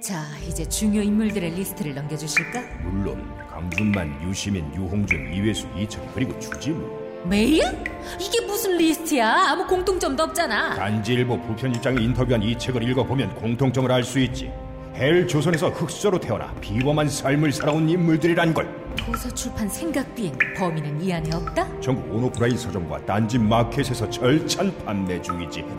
자, 이제 중요 인물들의 리스트를 넘겨주실까? 물론 강준만, 유시민, 유홍준, 이회수, 이철 그리고 주지무 메일? 이게 무슨 리스트야? 아무 공통점도 없잖아. 딴지일보 부편집장이 인터뷰한 이 책을 읽어보면 공통점을 알 수 있지 헬 조선에서 흙수저로 태어나 비범한 삶을 살아온 인물들이란 걸 도서 출판 생각비행 범인은 이 안에 없다? 전국 온오프라인 서점과 딴지 마켓에서 절찬 판매 중이지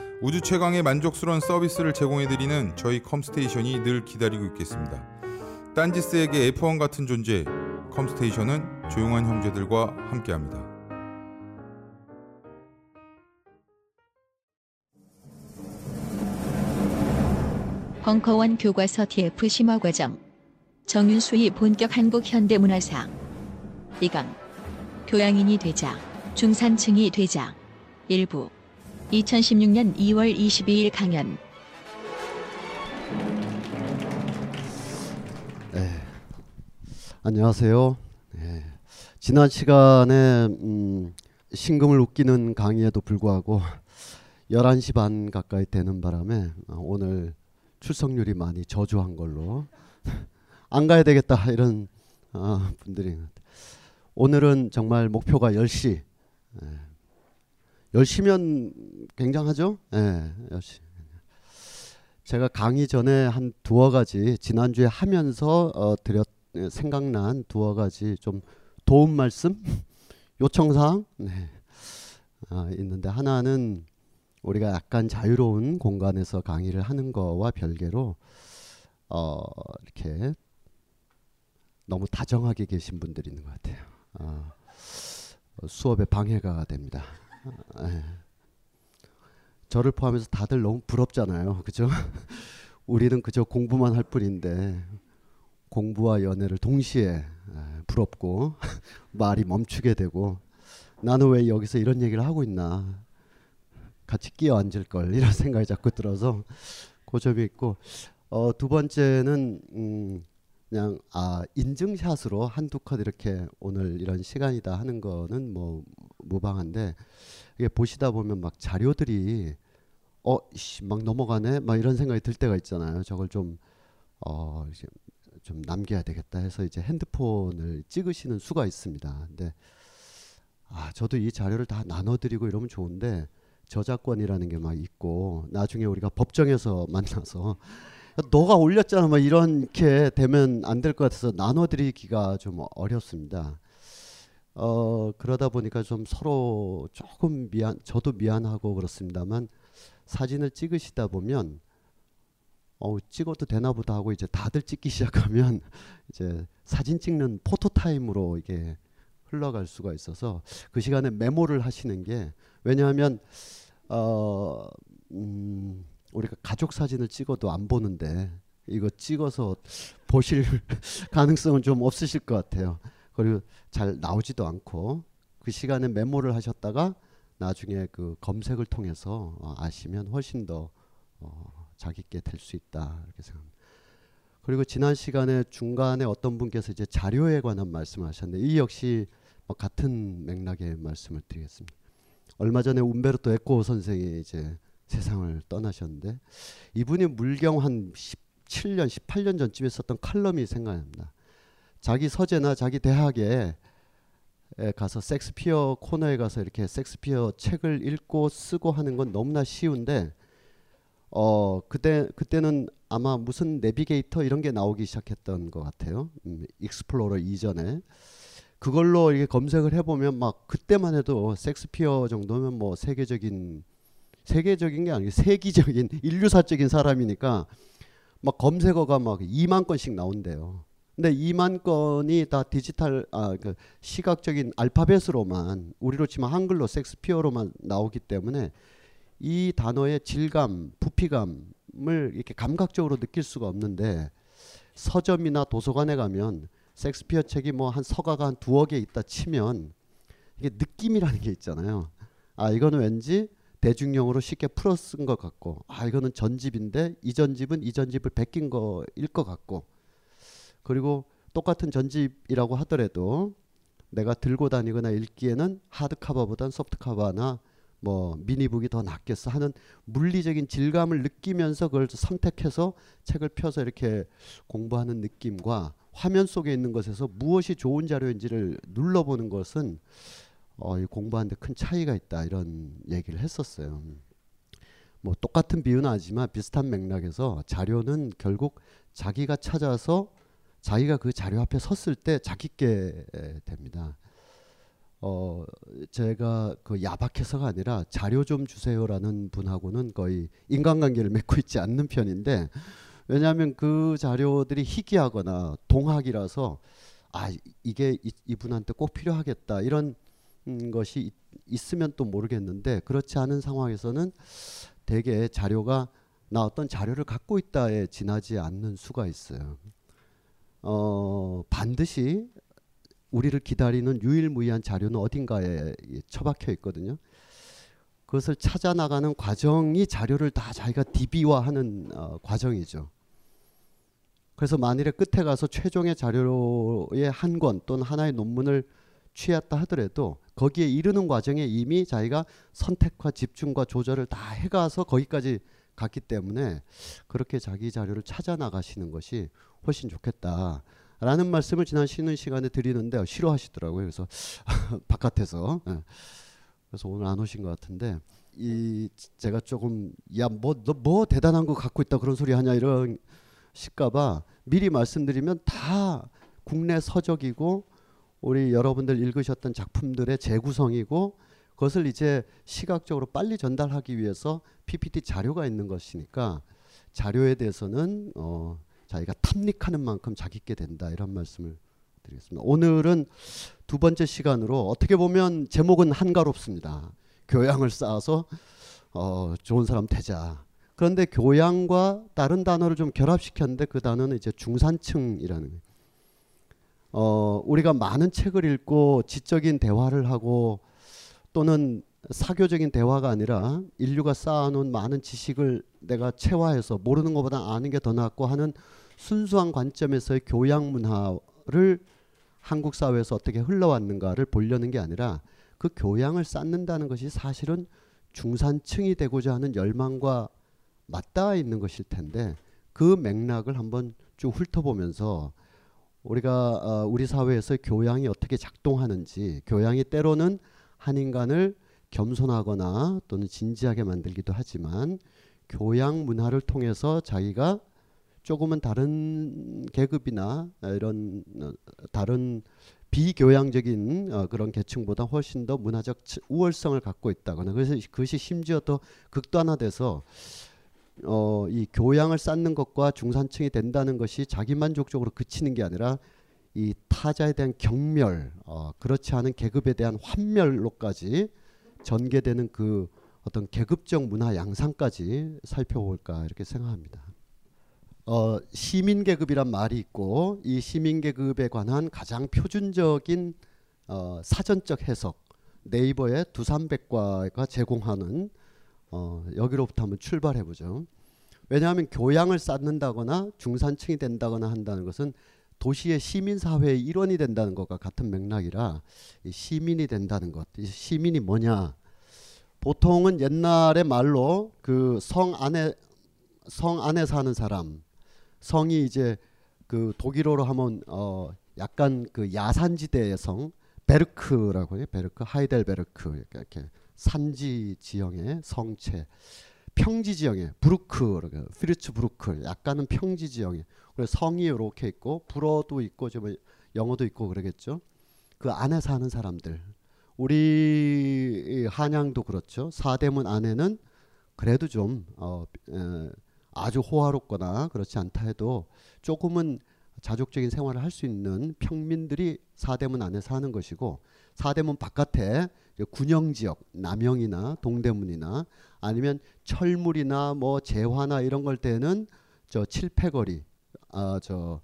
우주 최강의 만족스러운 서비스를 제공해드리는 저희 컴스테이션이 늘 기다리고 있겠습니다. 딴지스에게 F1 같은 존재, 컴스테이션은 조용한 형제들과 함께합니다. 벙커원 교과서 TF 심화 과정 정윤수의 본격 한국 현대문화상 2강 교양인이 되자 중산층이 되자 일부 2016년 2월 22일 강연 네. 안녕하세요. 네. 지난 시간에 음, 신금을 웃기는 강의에도 불구하고 11시 반 가까이 되는 바람에 어, 오늘 출석률이 많이 저조한 걸로 안 가야 되겠다 이런 어, 분들이 오늘은 정말 목표가 10시 예. 10시면 굉장하죠? 예, 10시. 제가 강의 전에 한 두어 가지 지난주에 하면서 어, 드렸 예, 생각난 두어 가지 좀 도움 말씀 요청사항 네. 아, 있는데 하나는 우리가 약간 자유로운 공간에서 강의를 하는 거와 별개로 어, 이렇게 너무 다정하게 계신 분들이 있는 것 같아요. 어, 수업에 방해가 됩니다. 예. 저를 포함해서 다들 너무 부럽잖아요. 그죠? 우리는 그저 공부만 할 뿐인데 공부와 연애를 동시에 예, 부럽고 말이 멈추게 되고 나는 왜 여기서 이런 얘기를 하고 있나 같이 끼어 앉을 걸 이런 생각이 자꾸 들어서 그 점이 있고 어, 두 번째는 음, 그냥 아 인증샷으로 한두 컷 이렇게 오늘 이런 시간이다 하는 거는 뭐 무방한데 이게 보시다 보면 막 자료들이 어막 넘어가네 막 이런 생각이 들 때가 있잖아요. 저걸 좀 어, 좀 남겨야 되겠다 해서 이제 핸드폰을 찍으시는 수가 있습니다. 근데 아 저도 이 자료를 다 나눠드리고 이러면 좋은데 저작권이라는 게 막 있고 나중에 우리가 법정에서 만나서 너가 올렸잖아 막 이렇게 되면 안 될 것 같아서 나눠드리기가 좀 어렵습니다. 어 그러다 보니까 좀 서로 조금 미안 저도 미안하고 그렇습니다만 사진을 찍으시다 보면 어 찍어도 되나 보다 하고 이제 다들 찍기 시작하면 이제 사진 찍는 포토 타임으로 이게 흘러갈 수가 있어서 그 시간에 메모를 하시는 게 왜냐하면 어 음, 우리가 가족 사진을 찍어도 안 보는데 이거 찍어서 보실 가능성은 좀 없으실 것 같아요. 그리고 잘 나오지도 않고 그 시간에 메모를 하셨다가 나중에 그 검색을 통해서 어, 아시면 훨씬 더 어, 자기 게 될 수 있다 이렇게 생각합니다. 그리고 지난 시간에 중간에 어떤 분께서 이제 자료에 관한 말씀하셨는데 이 역시 뭐 같은 맥락의 말씀을 드리겠습니다. 얼마 전에 움베르토 에코 선생이 이제 세상을 떠나셨는데 이분이 물경 한 17년, 18년 전쯤에 썼던 칼럼이 생각납니다. 자기 서재나 자기 대학에 가서 섹스피어 코너에 가서 이렇게 섹스피어 책을 읽고 쓰고 하는 건 너무나 쉬운데 어 그때 그때는 아마 무슨 내비게이터 이런 게 나오기 시작했던 것 같아요. 음, 익스플로러 이전에 그걸로 이렇게 검색을 해보면 막 그때만 해도 섹스피어 정도면 뭐 세계적인 세계적인 게 아니고 세계적인 인류사적인 사람이니까 막 검색어가 막 2만 건씩 나온대요. 근데 2만 건이 다 디지털 아 그 시각적인 알파벳으로만 우리로 치면 한글로 섹스피어로만 나오기 때문에 이 단어의 질감, 부피감을 이렇게 감각적으로 느낄 수가 없는데 서점이나 도서관에 가면 섹스피어 책이 뭐 한 서가가 한 두어 개 있다 치면 이게 느낌이라는 게 있잖아요. 아 이거는 왠지 대중용으로 쉽게 풀어 쓴 것 같고 아 이거는 전집인데 이 전집은 이 전집을 베낀 거일 것 같고. 그리고 똑같은 전집이라고 하더라도 내가 들고 다니거나 읽기에는 하드 카버보단 소프트 카버나 뭐 미니북이 더 낫겠어 하는 물리적인 질감을 느끼면서 그걸 선택해서 책을 펴서 이렇게 공부하는 느낌과 화면 속에 있는 것에서 무엇이 좋은 자료인지를 눌러보는 것은 어, 이 공부하는데 큰 차이가 있다 이런 얘기를 했었어요. 뭐 똑같은 비유는 아니지만 비슷한 맥락에서 자료는 결국 자기가 찾아서 자기가 그 자료 앞에 섰을 때 자기께 됩니다. 어 제가 그 야박해서가 아니라 자료 좀 주세요라는 분하고는 거의 인간관계를 맺고 있지 않는 편인데 왜냐하면 그 자료들이 희귀하거나 동학이라서 아 이게 이, 이분한테 꼭 필요하겠다 이런 음, 것이 있, 으면또 모르겠는데 그렇지 않은 상황에서는 대개 자료가 나 어떤 자료를 갖고 있다에 지나지 않는 수가 있어요. 어, 반드시 우리를 기다리는 유일무이한 자료는 어딘가에 처박혀 있거든요. 그것을 찾아 나가는 과정이 자료를 다 자기가 DB화하는 어, 과정이죠. 그래서 만일에 끝에 가서 최종의 자료의 한 권 또는 하나의 논문을 취했다 하더라도 거기에 이르는 과정에 이미 자기가 선택과 집중과 조절을 다 해가서 거기까지 갔기 때문에 그렇게 자기 자료를 찾아 나가시는 것이 훨씬 좋겠다. 라는 말씀을 지난 쉬는 시간에 드리는데 싫어하시더라고요. 그래서 바깥에서 예. 그래서 오늘 안 오신 것 같은데 이 제가 조금 야뭐 대단한 거 갖고 있다 그런 소리 하냐 이런 실까봐 미리 말씀드리면 다 국내 서적이고 우리 여러분들 읽으셨던 작품들의 재구성이고 그것을 이제 시각적으로 빨리 전달하기 위해서 PPT 자료가 있는 것이니까 자료에 대해서는 어 자기가 탐닉하는 만큼 자기께 된다 이런 말씀을 드리겠습니다. 오늘은 두 번째 시간으로 어떻게 보면 제목은 한가롭습니다. 교양을 쌓아서 어, 좋은 사람 되자. 그런데 교양과 다른 단어를 좀 결합시켰는데 그 단어는 이제 중산층이라는 어, 우리가 많은 책을 읽고 지적인 대화를 하고 또는 사교적인 대화가 아니라 인류가 쌓아놓은 많은 지식을 내가 체화해서 모르는 것보다 아는 게 더 낫고 하는 순수한 관점에서의 교양 문화를 한국 사회에서 어떻게 흘러왔는가를 보려는 게 아니라 그 교양을 쌓는다는 것이 사실은 중산층이 되고자 하는 열망과 맞닿아 있는 것일 텐데 그 맥락을 한번 쭉 훑어보면서 우리가 어, 우리 사회에서 교양이 어떻게 작동하는지 교양이 때로는 한 인간을 겸손하거나 또는 진지하게 만들기도 하지만 교양 문화를 통해서 자기가 조금은 다른 계급이나 이런 어, 다른 비교양적인 어, 그런 계층보다 훨씬 더 문화적 우월성을 갖고 있다거나 그래서 그것이 심지어 더 극단화돼서 어, 이 교양을 쌓는 것과 중산층이 된다는 것이 자기만족적으로 그치는 게 아니라 이 타자에 대한 경멸, 어, 그렇지 않은 계급에 대한 환멸로까지 전개되는 그 어떤 계급적 문화 양상까지 살펴볼까 이렇게 생각합니다. 어, 시민 계급이란 말이 있고 이 시민 계급에 관한 가장 표준적인 어, 사전적 해석 네이버의 두산백과가 제공하는 어, 여기로부터 한번 출발해 보죠. 왜냐하면 교양을 쌓는다거나 중산층이 된다거나 한다는 것은 도시의 시민 사회의 일원이 된다는 것과 같은 맥락이라 시민이 된다는 것. 시민이 뭐냐? 보통은 옛날의 말로 그 성 안에 성 안에 사는 사람 성이 이제 그 독일어로 하면 어 약간 그 야산지대의 성 Berg라고 해요. Berg 하이델베르크 이렇게 산지 지형의 성채 평지 지형에 Burg, 뷔르츠부르크, 약간은 평지 그래서 성이 이렇게 있고 불어도 있고 뭐 영어도 있고 그러겠죠. 그 안에 사는 사람들, 우리 한양도 그렇죠. 사대문 안에는 그래도 좀 어, 에, 아주 호화롭거나 그렇지 않다 해도 조금은 자족적인 생활을 할 수 있는 평민들이 사대문 안에 사는 것이고 사대문 바깥에 군영 지역 남영이나 동대문이나 아니면 철물이나 뭐 재화나 이런 걸 때는 저 칠패거리 아 저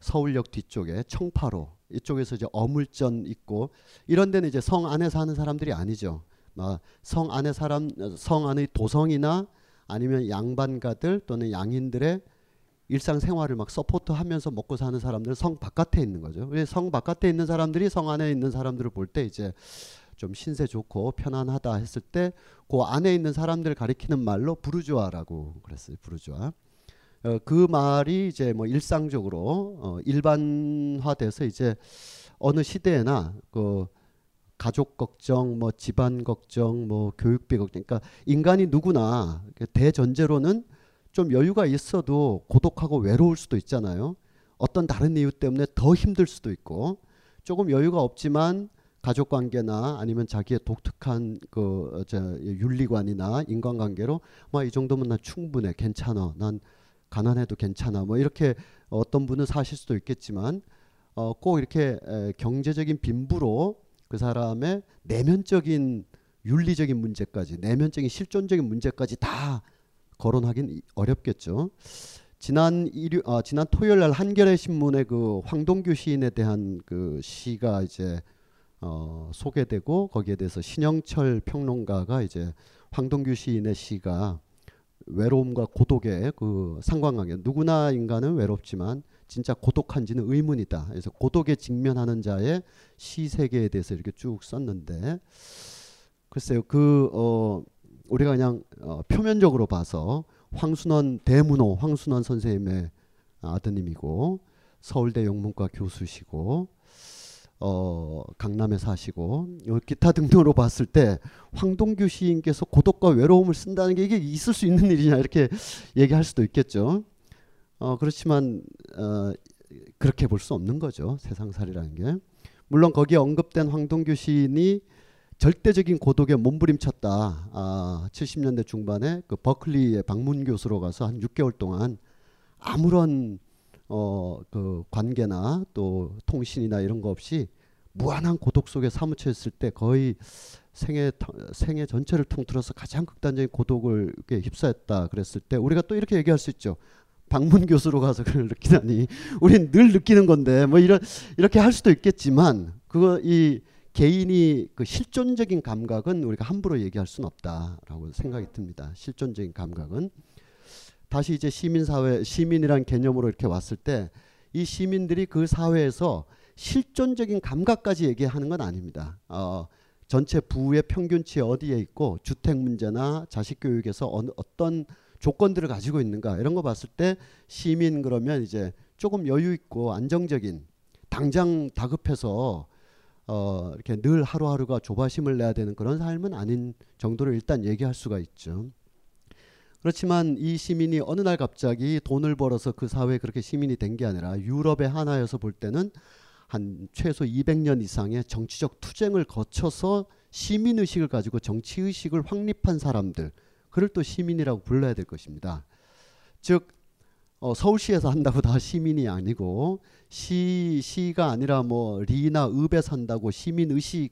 서울역 뒤쪽에 청파로 이쪽에서 이제 어물전 있고 이런 데는 이제 성 안에 사는 사람들이 아니죠. 성 안에 사람 성 안의 도성이나 아니면 양반가들 또는 양인들의 일상생활을 막 서포트하면서 먹고 사는 사람들은 성 바깥에 있는 거죠. 성 바깥에 있는 사람들이 성 안에 있는 사람들을 볼 때 이제 좀 신세 좋고 편안하다 했을 때 그 안에 있는 사람들 가리키는 말로 부르주아라고 그랬어요. 부르주아. 어, 그 말이 이제 뭐 일상적으로 어, 일반화돼서 이제 어느 시대에나 그 가족 걱정, 뭐 집안 걱정, 뭐 교육비 걱정. 그러니까 인간이 누구나 대전제로는 좀 여유가 있어도 고독하고 외로울 수도 있잖아요. 어떤 다른 이유 때문에 더 힘들 수도 있고 조금 여유가 없지만 가족 관계나 아니면 자기의 독특한 그저 윤리관이나 인간관계로 뭐이 정도면 난 충분해 괜찮아 난 가난해도 괜찮아 뭐 이렇게 어떤 분은 사실 수도 있겠지만 어 꼭 이렇게 에, 경제적인 빈부로 그 사람의 내면적인 윤리적인 문제까지 내면적인 실존적인 문제까지 다 거론하긴 어렵겠죠. 지난 일요 아, 지난 토요일 날 한겨레 신문에 그 황동규 시인에 대한 그 시가 이제 어, 소개되고 거기에 대해서 신영철 평론가가 이제 황동규 시인의 시가 외로움과 고독의 그 상관관계 누구나 인간은 외롭지만 진짜 고독한지는 의문이다. 그래서 고독에 직면하는 자의 시 세계에 대해서 이렇게 쭉 썼는데 글쎄요 그 어, 우리가 그냥 어, 표면적으로 봐서 황순원 대문호 황순원 선생님의 아드님이고 서울대 영문과 교수시고 어, 강남에 사시고 기타 등등으로 봤을 때 황동규 시인께서 고독과 외로움을 쓴다는 게 이게 있을 수 있는 일이냐 이렇게 얘기할 수도 있겠죠. 어, 그렇지만 어, 그렇게 볼 수 없는 거죠. 세상살이라는 게. 물론 거기에 언급된 황동규 시인이 절대적인 고독에 몸부림쳤다. 아, 70년대 중반에 그 버클리의 방문 교수로 가서 한 6개월 동안 아무런 어, 그 관계나 또 통신이나 이런 거 없이 무한한 고독 속에 사무쳐 있을 때 거의 생애 생애 전체를 통틀어서 가장 극단적인 고독을 휩싸였다 그랬을 때 우리가 또 이렇게 얘기할 수 있죠. 방문 교수로 가서 그걸 느끼다니 우린 늘 느끼는 건데 뭐 이런 이렇게 할 수도 있겠지만 그거 이 개인이 그 실존적인 감각은 우리가 함부로 얘기할 수는 없다라고 생각이 듭니다. 실존적인 감각은 다시 이제 시민 사회 시민이란 개념으로 이렇게 왔을 때 이 시민들이 그 사회에서 실존적인 감각까지 얘기하는 건 아닙니다. 어, 전체 부의 평균치 어디에 있고 주택 문제나 자식 교육에서 어느, 어떤 조건들을 가지고 있는가 이런 거 봤을 때 시민 그러면 이제 조금 여유 있고 안정적인 당장 다급해서 어, 이렇게 늘 하루하루가 조바심을 내야 되는 그런 삶은 아닌 정도로 일단 얘기할 수가 있죠. 그렇지만 이 시민이 어느 날 갑자기 돈을 벌어서 그 사회에 그렇게 시민이 된 게 아니라 유럽의 하나여서 볼 때는 한 최소 200년 이상의 정치적 투쟁을 거쳐서 시민 의식을 가지고 정치 의식을 확립한 사람들 그를 또 시민이라고 불러야 될 것입니다. 즉 어, 서울시에서 한다고 다 시민이 아니고 시 시가 아니라 뭐 리나 읍에 산다고 시민 의식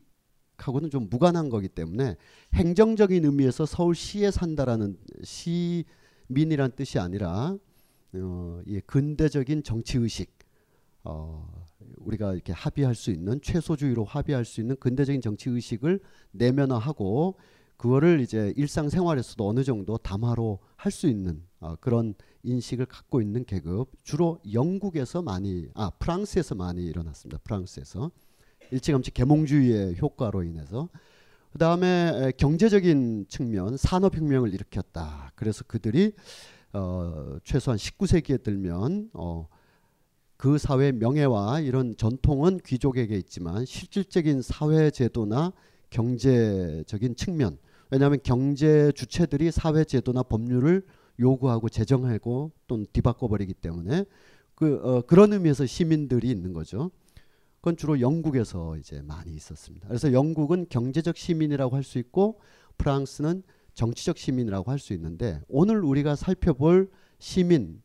하고는 좀 무관한 거기 때문에 행정적인 의미에서 서울시에 산다라는 시민이란 뜻이 아니라 어, 이 근대적인 정치 의식 어, 우리가 이렇게 합의할 수 있는 최소주의로 합의할 수 있는 근대적인 정치 의식을 내면화하고 그거를 이제 일상생활에서도 어느 정도 담화로 할 수 있는 어, 그런 인식을 갖고 있는 계급 주로 영국에서 많이 아 프랑스에서 많이 일어났습니다. 프랑스에서 일찌감치 계몽주의의 효과로 인해서 그 다음에 경제적인 측면 산업혁명을 일으켰다. 그래서 그들이 어, 최소한 19세기에 들면 어, 그 사회 명예와 이런 전통은 귀족에게 있지만 실질적인 사회 제도나 경제적인 측면 왜냐하면 경제 주체들이 사회 제도나 법률을 요구하고 제정하고 또는 뒤바꿔 버리기 때문에 그 어, 그런 의미에서 시민들이 있는 거죠. 그건 주로 영국에서 이제 많이 있었습니다. 그래서 영국은 경제적 시민이라고 할 수 있고 프랑스는 정치적 시민이라고 할 수 있는데 오늘 우리가 살펴볼 시민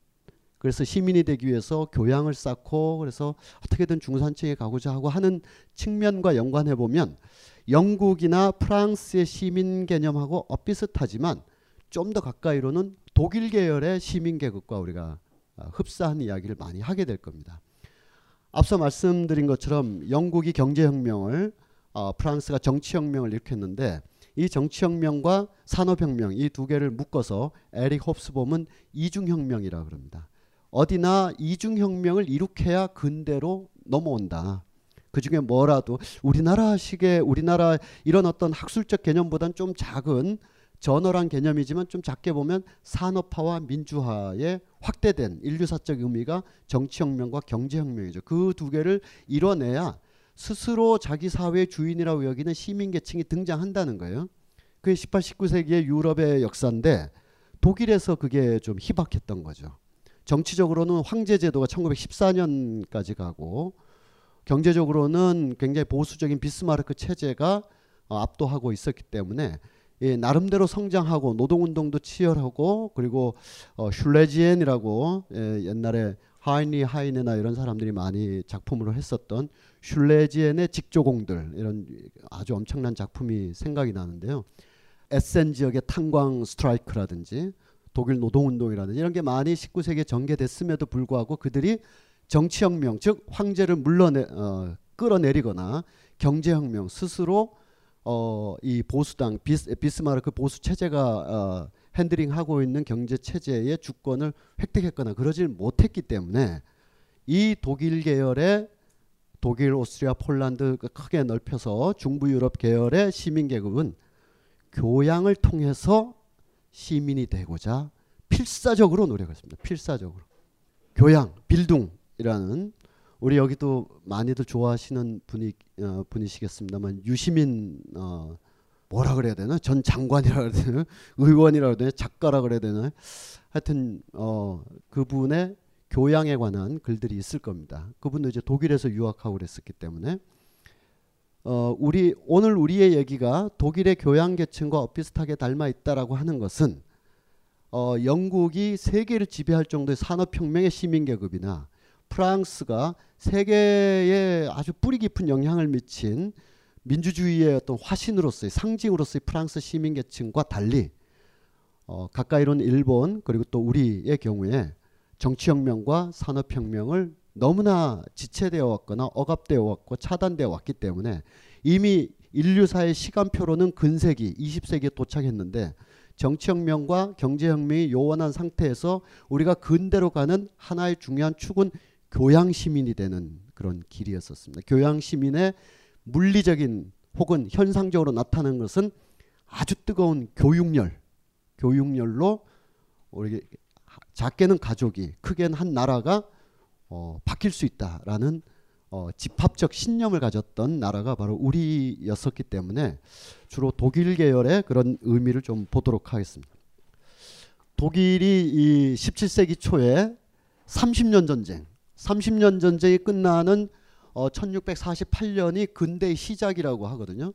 그래서 시민이 되기 위해서 교양을 쌓고 그래서 어떻게든 중산층에 가고자 하고 하는 측면과 연관해 보면 영국이나 프랑스의 시민 개념하고 엇비슷하지만 좀 더 가까이로는 독일 계열의 시민 계급과 우리가 아, 흡사한 이야기를 많이 하게 될 겁니다. 앞서 말씀드린 것처럼 영국이 경제혁명을 어, 프랑스가 정치혁명을 일으켰는데 이 정치혁명과 산업혁명 이 두 개를 묶어서 에릭 홉스봄은 이중혁명이라 그럽니다. 어디나 이중혁명을 이룩해야 근대로 넘어온다. 그 중에 뭐라도 우리나라식의 우리나라 이런 어떤 학술적 개념보다는 좀 작은 저널한 개념이지만 좀 작게 보면 산업화와 민주화의 확대된 인류사적 의미가 정치혁명과 경제혁명이죠. 그 두 개를 이뤄내야 스스로 자기 사회의 주인이라고 여기는 시민계층이 등장한다는 거예요. 그게 18, 19세기의 유럽의 역사인데 독일에서 그게 좀 희박했던 거죠. 정치적으로는 황제 제도가 1914년까지 가고 경제적으로는 굉장히 보수적인 비스마르크 체제가 어, 압도하고 있었기 때문에 예, 나름대로 성장하고 노동운동도 치열하고 그리고 어, 슐레지엔이라고 예, 옛날에 하이니 하이네나 이런 사람들이 많이 작품으로 했었던 슐레지엔의 직조공들 이런 아주 엄청난 작품이 생각이 나는데요. 에센 지역의 탄광 스트라이크라든지 독일 노동운동이라든지 이런 게 많이 19세기에 전개됐음에도 불구하고 그들이 정치혁명 즉 황제를 물러내 어, 끌어내리거나 경제혁명 스스로 어, 이 보수당 비스, 비스마르크 보수 체제가 어, 핸들링하고 있는 경제 체제의 주권을 획득했거나 그러질 못했기 때문에 이 독일 계열의 독일, 오스트리아, 폴란드 크게 넓혀서 중부 유럽 계열의 시민 계급은 교양을 통해서 시민이 되고자 필사적으로 노력했습니다. 필사적으로 교양, 빌둥이라는 우리 여기도 많이들 좋아하시는 분이 어, 분이시겠습니다만 유시민 어, 뭐라 그래야 되나? 전 장관이라 그래야 되나? 의원이라 그래야 되나? 작가라 그래야 되나? 하여튼 어, 그분의 교양에 관한 글들이 있을 겁니다. 그분도 이제 독일에서 유학하고 그랬었기 때문에. 어, 우리 오늘 우리의 얘기가 독일의 교양 계층과 엇비슷하게 닮아 있다라고 하는 것은 어, 영국이 세계를 지배할 정도의 산업혁명의 시민 계급이나 프랑스가 세계에 아주 뿌리 깊은 영향을 미친 민주주의의 어떤 화신으로서의 상징으로서의 프랑스 시민 계층과 달리 어, 가까이로는 일본 그리고 또 우리의 경우에 정치혁명과 산업혁명을 너무나 지체되어 왔거나 억압되어 왔고 차단되어 왔기 때문에 이미 인류사의 시간표로는 근세기 20세기에 도착했는데 정치혁명과 경제혁명이 요원한 상태에서 우리가 근대로 가는 하나의 중요한 축은 교양 시민이 되는 그런 길이었었습니다. 교양 시민의 물리적인 혹은 현상적으로 나타나는 것은 아주 뜨거운 교육열, 교육열로 우리 작게는 가족이, 크게는 한 나라가 어, 바뀔 수 있다라는 어, 집합적 신념을 가졌던 나라가 바로 우리였었기 때문에 주로 독일 계열의 그런 의미를 좀 보도록 하겠습니다. 독일이 이 17세기 초에 30년 전쟁, 30년 전쟁이 끝나는 어, 1648년이 근대의 시작이라고 하거든요.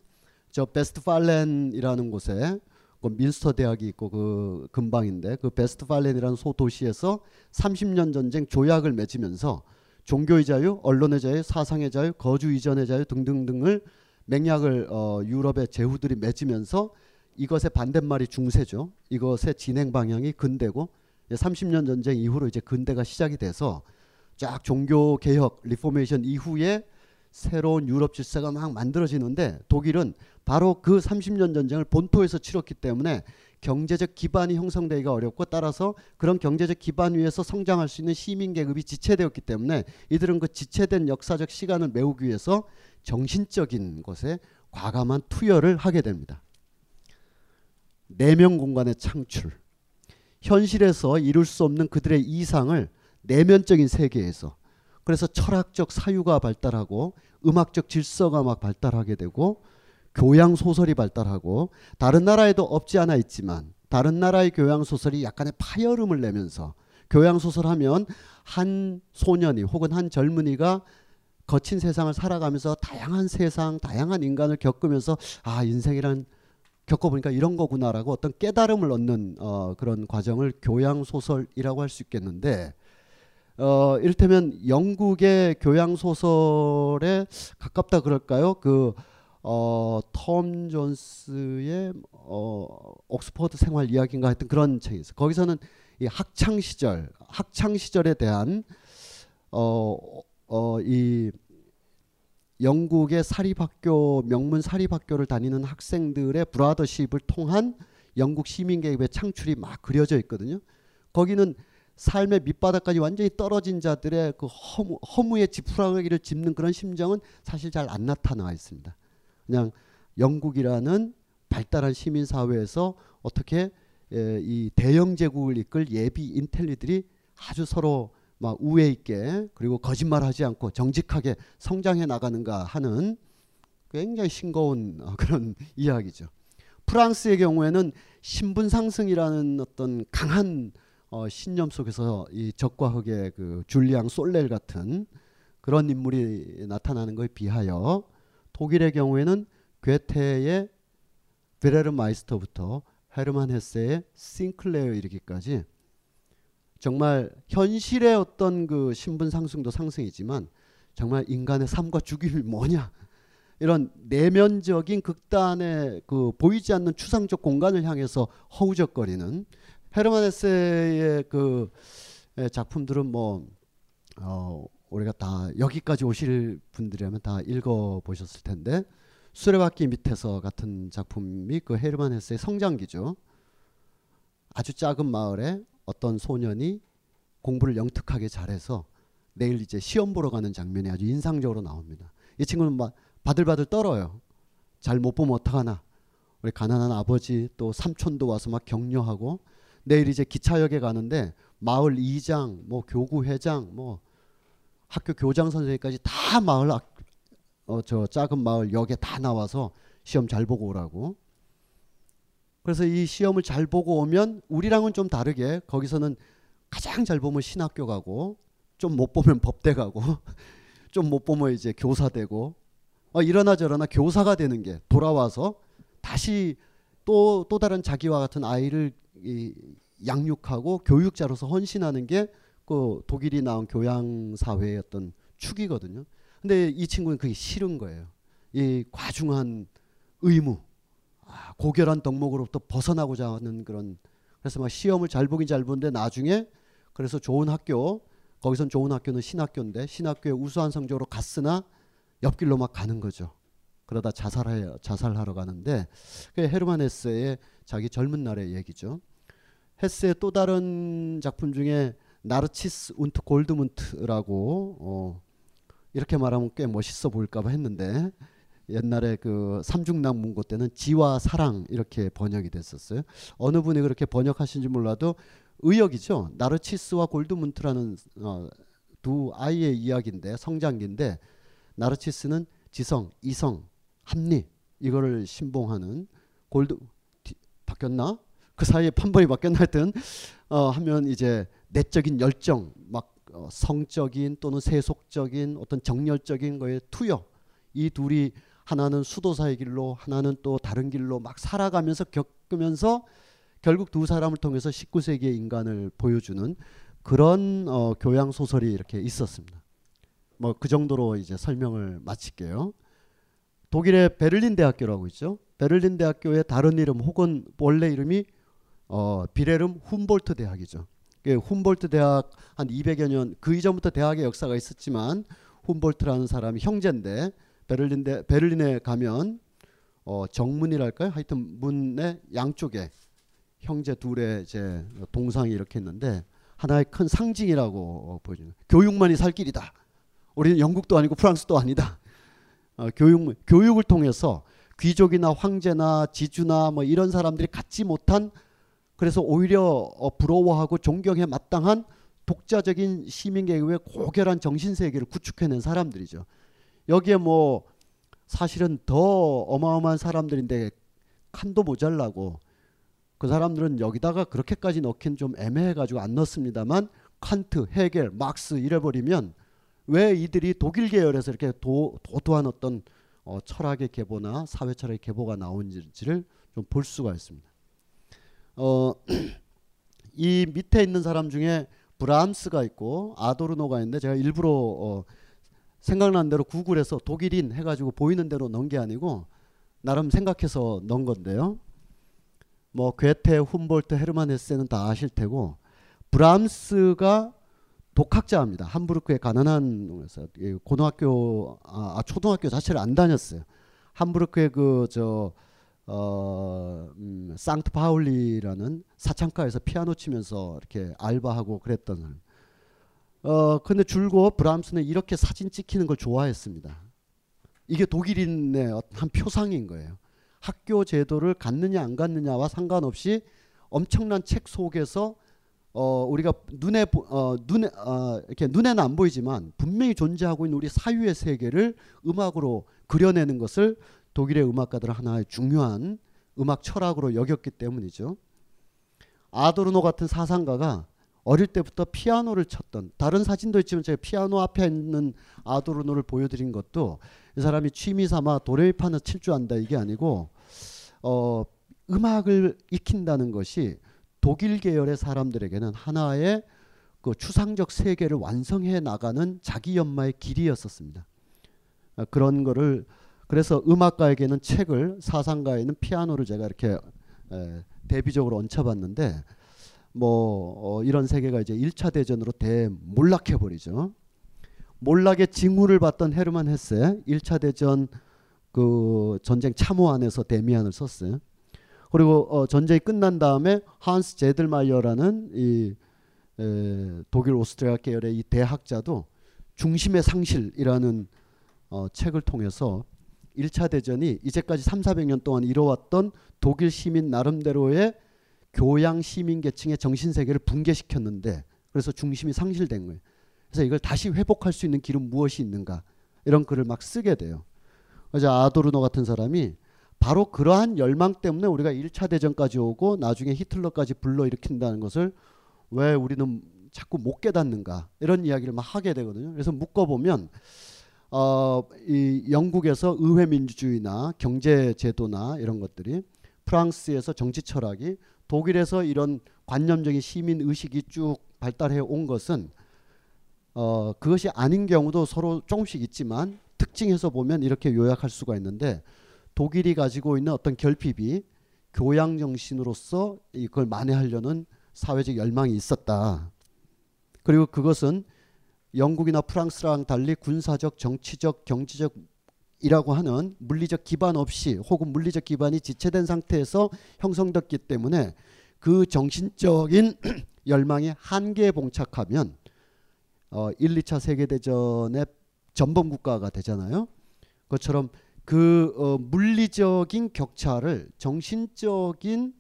저 베스트팔렌이라는 곳에 그 민스터 대학이 있고 그 근방인데 그 베스트팔렌이라는 소도시에서 30년 전쟁 조약을 맺으면서 종교의 자유, 언론의 자유, 사상의 자유, 거주 이전의 자유 등등등을 맹약을 어, 유럽의 제후들이 맺으면서 이것의 반대말이 중세죠. 이것의 진행 방향이 근대고 30년 전쟁 이후로 이제 근대가 시작이 돼서 쫙 종교 개혁 reformation 이후에 새로운 유럽 질서가 막 만들어지는데 독일은 바로 그 30년 전쟁을 본토에서 치렀기 때문에 경제적 기반이 형성되기가 어렵고 따라서 그런 경제적 기반 위에서 성장할 수 있는 시민 계급이 지체되었기 때문에 이들은 그 지체된 역사적 시간을 메우기 위해서 정신적인 것에 과감한 투여를 하게 됩니다. 내면 공간의 창출. 현실에서 이룰 수 없는 그들의 이상을 내면적인 세계에서. 그래서 철학적 사유가 발달하고 음악적 질서가 막 발달하게 되고 교양 소설이 발달하고 다른 나라에도 없지 않아 있지만 다른 나라의 교양 소설이 약간의 파열음을 내면서 교양 소설 하면 한 소년이 혹은 한 젊은이가 거친 세상을 살아가면서 다양한 세상, 다양한 인간을 겪으면서 아 인생이란 겪어보니까 이런 거구나라고 어떤 깨달음을 얻는 어, 그런 과정을 교양 소설이라고 할 수 있겠는데 어, 이를테면 영국의 교양 소설에 가깝다 그럴까요? 그 어, 톰 존스의 어, 옥스퍼드 생활 이야기인가 하여튼 그런 책이 있어요. 거기서는 이 학창 시절, 학창 시절에 대한 어, 어, 이 영국의 사립학교 명문 사립학교를 다니는 학생들의 브라더십을 통한 영국 시민계급의 창출이 막 그려져 있거든요. 거기는 삶의 밑바닥까지 완전히 떨어진 자들의 그 허무, 허무의 지푸라기를 짚는 그런 심정은 사실 잘 안 나타나 있습니다. 그냥 영국이라는 발달한 시민 사회에서 어떻게 에, 이 대영 제국을 이끌 예비 인텔리들이 아주 서로 막 우애 있게 그리고 거짓말하지 않고 정직하게 성장해 나가는가 하는 굉장히 싱거운 어, 그런 이야기죠. 프랑스의 경우에는 신분 상승이라는 어떤 강한 어, 신념 속에서 이 적과 흑의 그 줄리앙 소렐 같은 그런 인물이 나타나는 것에 비하여 독일의 경우에는 괴테의 빌헬름 마이스터부터 헤르만 헤세의 싱클레어 이르기까지 정말 현실의 어떤 그 신분 상승도 상승이지만 정말 인간의 삶과 죽임이 뭐냐? 이런 내면적인 극단의 그 보이지 않는 추상적 공간을 향해서 허우적거리는 헤르만 헤세의 그 작품들은 뭐 어, 우리가 다 여기까지 오실 분들이라면 다 읽어 보셨을 텐데 수레바퀴 밑에서 같은 작품이 그 헤르만 헤세의 성장기죠. 아주 작은 마을에 어떤 소년이 공부를 영특하게 잘해서 내일 이제 시험 보러 가는 장면이 아주 인상적으로 나옵니다. 이 친구는 막 바들바들 떨어요. 잘 못 보면 어떡하나. 우리 가난한 아버지 또 삼촌도 와서 막 격려하고 내일 이제 기차역에 가는데 마을 이장, 뭐 교구 회장, 뭐 학교 교장 선생님까지 다 마을 어, 저 작은 마을 역에 다 나와서 시험 잘 보고 오라고. 그래서 이 시험을 잘 보고 오면 우리랑은 좀 다르게 거기서는 가장 잘 보면 신학교 가고 좀 못 보면 법대 가고 좀 못 보면 이제 교사 되고 어, 이러나 저러나 교사가 되는 게 돌아와서 다시 또또 다른 자기와 같은 아이를 이, 양육하고 교육자로서 헌신하는 게 그 독일이 나온 교양 사회의 어떤 축이거든요. 근데 이 친구는 그게 싫은 거예요. 이 과중한 의무, 아, 고결한 덕목으로부터 벗어나고자 하는 그런 그래서 막 시험을 잘 보긴 잘 보는데 나중에 그래서 좋은 학교 거기선 좋은 학교는 신학교인데 신학교에 우수한 성적으로 갔으나 옆길로 막 가는 거죠. 그러다 자살해 자살하러 가는데 그게 헤르만 헤세의 자기 젊은 날의 얘기죠. 헤세의 또 다른 작품 중에 나르치스 운트 골드문트라고 어, 이렇게 말하면 꽤 멋있어 보일까봐 했는데 옛날에 그 삼중남 문고 때는 지와 사랑 이렇게 번역이 됐었어요. 어느 분이 그렇게 번역하신지 몰라도 의역이죠. 나르치스와 골드문트라는 어, 두 아이의 이야기인데 성장기인데 나르치스는 지성, 이성, 합리 이거를 신봉하는 골드 디, 바뀌었나? 그 사이에 판본이 바뀌었나 하여튼 어, 하면 이제 내적인 열정 막 어, 성적인 또는 세속적인 어떤 정열적인 거에 투여 이 둘이 하나는 수도사의 길로 하나는 또 다른 길로 막 살아가면서 겪으면서 결국 두 사람을 통해서 19세기의 인간을 보여주는 그런 어, 교양 소설이 이렇게 있었습니다. 뭐 그 정도로 이제 설명을 마칠게요. 독일의 베를린 대학교라고 있죠. 베를린 대학교의 다른 이름 혹은 원래 이름이 어, 빌헬름 훔볼트 대학이죠. 훔볼트 대학 한 200여 년 그 이전부터 대학의 역사가 있었지만 훔볼트라는 사람이 형제인데 베를린 대, 베를린에 가면 어, 정문이랄까요? 하여튼 문의 양쪽에 형제 둘의 이제 동상이 이렇게 있는데 하나의 큰 상징이라고 어, 보여주는 교육만이 살 길이다. 우리는 영국도 아니고 프랑스도 아니다. 어, 교육 교육을 통해서 귀족이나 황제나 지주나 뭐 이런 사람들이 갖지 못한 그래서 오히려 어, 부러워하고 존경에 마땅한 독자적인 시민 계급의 고결한 정신 세계를 구축해낸 사람들이죠. 여기에 뭐 사실은 더 어마어마한 사람들인데 칸도 모자라고 그 사람들은 여기다가 그렇게까지 넣긴 좀 애매해가지고 안 넣습니다만 칸트, 헤겔, 막스 이래버리면 왜 이들이 독일 계열에서 이렇게 도, 도도한 어떤 어, 철학의 계보나 사회 철학의 계보가 나온지를 좀 볼 수가 있습니다. 어, 이 밑에 있는 사람 중에 브람스가 있고 아도르노가 있는데 제가 일부러 어, 생각난 대로 구글에서 독일인 해가지고 보이는 대로 넣은 게 아니고 나름 생각해서 넣은 건데요. 뭐 괴테, 훔볼트, 헤르만 헤세는 다 아실 테고 브람스가 독학자입니다. 함부르크의 가난한 고등학교 아, 아, 초등학교 자체를 안 다녔어요. 함부르크의 그저 어, 음, 상트 파울리라는 사창가에서 피아노 치면서 이렇게 알바하고 그랬던 사람. 어, 근데 줄고 브람스는 이렇게 사진 찍히는 걸 좋아했습니다. 이게 독일인의 한 표상인 거예요. 학교 제도를 갖느냐 안 갖느냐와 상관없이 엄청난 책 속에서 어, 우리가 눈에 어, 눈에 어, 이렇게 눈에는 안 보이지만 분명히 존재하고 있는 우리 사유의 세계를 음악으로 그려내는 것을 독일의 음악가들은 하나의 중요한 음악 철학으로 여겼기 때문이죠. 아도르노 같은 사상가가 어릴 때부터 피아노를 쳤던 다른 사진도 있지만 제가 피아노 앞에 있는 아도르노를 보여드린 것도 이 사람이 취미 삼아 도레미파는 칠 줄 안다 이게 아니고 어, 음악을 익힌다는 것이 독일 계열의 사람들에게는 하나의 그 추상적 세계를 완성해 나가는 자기 연마의 길이었었습니다. 아, 그런 거를 그래서 음악가에게는 책을 사상가에는 피아노를 제가 이렇게 에, 대비적으로 얹혀봤는데 뭐 어, 이런 세계가 이제 1차 대전으로 대몰락해 버리죠. 몰락의 징후를 받던 헤르만 헤세 1차 대전 그 전쟁 참호 안에서 데미안을 썼어요. 그리고 어, 전쟁이 끝난 다음에 한스 제들마이어라는 이 에, 독일 오스트리아 계열의 이 대학자도 중심의 상실이라는 어, 책을 통해서 1차 대전이 이제까지 3, 400년 동안 이뤄왔던 독일 시민 나름대로의 교양 시민 계층의 정신 세계를 붕괴시켰는데 그래서 중심이 상실된 거예요. 그래서 이걸 다시 회복할 수 있는 길은 무엇이 있는가 이런 글을 막 쓰게 돼요. 그래서 아도르노 같은 사람이 바로 그러한 열망 때문에 우리가 1차 대전까지 오고 나중에 히틀러까지 불러일으킨다는 것을 왜 우리는 자꾸 못 깨닫는가 이런 이야기를 막 하게 되거든요. 그래서 묶어보면 어, 이 영국에서 의회 민주주의나 경제 제도나 이런 것들이 프랑스에서 정치 철학이 독일에서 이런 관념적인 시민 의식이 쭉 발달해 온 것은 어, 그것이 아닌 경우도 서로 조금씩 있지만 특징에서 보면 이렇게 요약할 수가 있는데 독일이 가지고 있는 어떤 결핍이 교양 정신으로서 이걸 만회하려는 사회적 열망이 있었다. 그리고 그것은 영국이나 프랑스랑 달리 군사적, 정치적, 경제적 이라고 하는 물리적 기반 없이 혹은 물리적 기반이 지체된 상태에서 형성됐기 때문에 그 정신적인 열망이 한계에 봉착하면 어 1, 2차 세계 대전의 전범 국가가 되잖아요. 그것처럼 그 어, 물리적인 격차를 정신적인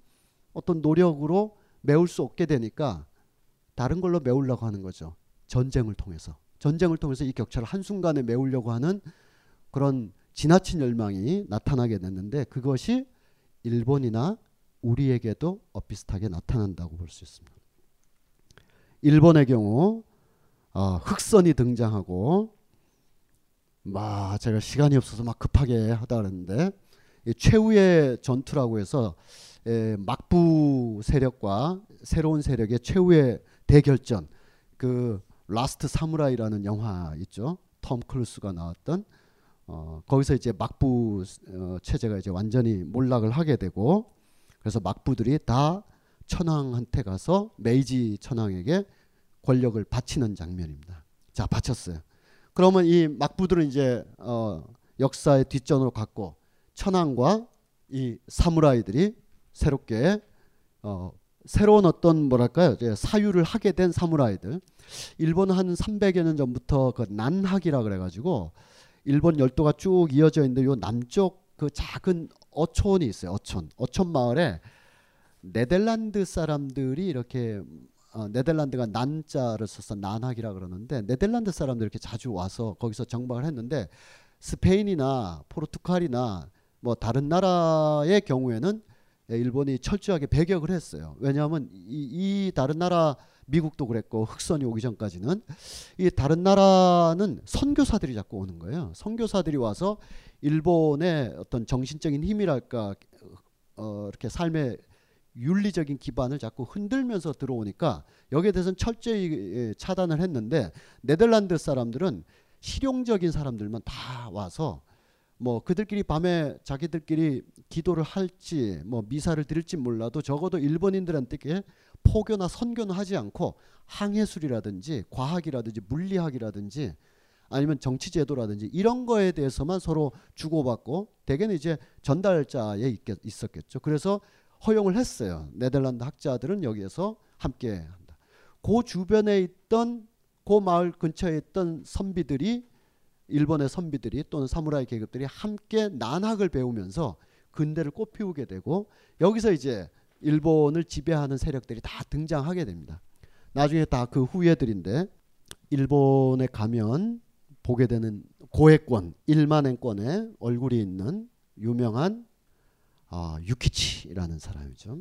어떤 노력으로 메울 수 없게 되니까 다른 걸로 메우려고 하는 거죠. 전쟁을 통해서. 전쟁을 통해서 이 격차를 한순간에 메우려고 하는 그런 지나친 열망이 나타나게 됐는데 그것이 일본이나 우리에게도 엇비슷하게 나타난다고 볼 수 있습니다. 일본의 경우 어, 흑선이 등장하고 막 제가 시간이 없어서 막 급하게 하다 그랬는데 최후의 전투라고 해서 에, 막부 세력과 새로운 세력의 최후의 대결전 그 라스트 사무라이라는 영화 있죠. 톰 크루즈가 나왔던 어, 거기서 이제 막부 어, 체제가 이제 완전히 몰락을 하게 되고 그래서 막부들이 다 천황한테 가서 메이지 천황에게 권력을 바치는 장면입니다. 자, 바쳤어요. 그러면 이 막부들은 이제 어, 역사의 뒷전으로 갔고 천황과 이 사무라이들이 새롭게 어, 새로운 어떤 뭐랄까요? 사유를 하게 된 사무라이들. 일본 한 300여 년 전부터 그 난학이라 그래가지고 일본 열도가 쭉 이어져 있는데 요 남쪽 그 작은 어촌이 있어요 어촌. 어촌 마을에 네덜란드 사람들이 이렇게 어, 네덜란드가 난자를 써서 난학이라 그러는데 네덜란드 사람들이 이렇게 자주 와서 거기서 정박을 했는데 스페인이나 포르투갈이나 뭐 다른 나라의 경우에는 일본이 철저하게 배격을 했어요. 왜냐하면 이, 이 다른 나라 미국도 그랬고 흑선이 오기 전까지는 이 다른 나라는 선교사들이 자꾸 오는 거예요. 선교사들이 와서 일본의 어떤 정신적인 힘이랄까 어, 이렇게 삶의 윤리적인 기반을 자꾸 흔들면서 들어오니까 여기에 대해서는 철저히 예, 차단을 했는데 네덜란드 사람들은 실용적인 사람들만 다 와서 뭐 그들끼리 밤에 자기들끼리 기도를 할지 뭐 미사를 드릴지 몰라도 적어도 일본인들한테 포교나 선교는 하지 않고 항해술이라든지 과학이라든지 물리학이라든지 아니면 정치 제도라든지 이런 거에 대해서만 서로 주고받고 대개는 이제 전달자에 있었겠죠. 그래서 허용을 했어요. 네덜란드 학자들은 여기에서 함께 한다. 그 주변에 있던 그 마을 근처에 있던 선비들이 일본의 선비들이 또는 사무라이 계급들이 함께 난학을 배우면서 근대를 꽃피우게 되고 여기서 이제 일본을 지배하는 세력들이 다 등장하게 됩니다. 나중에 다 그 후예들인데 일본에 가면 보게 되는 고해권 1만엔권의 얼굴이 있는 유명한 아, 유키치라는 사람이죠.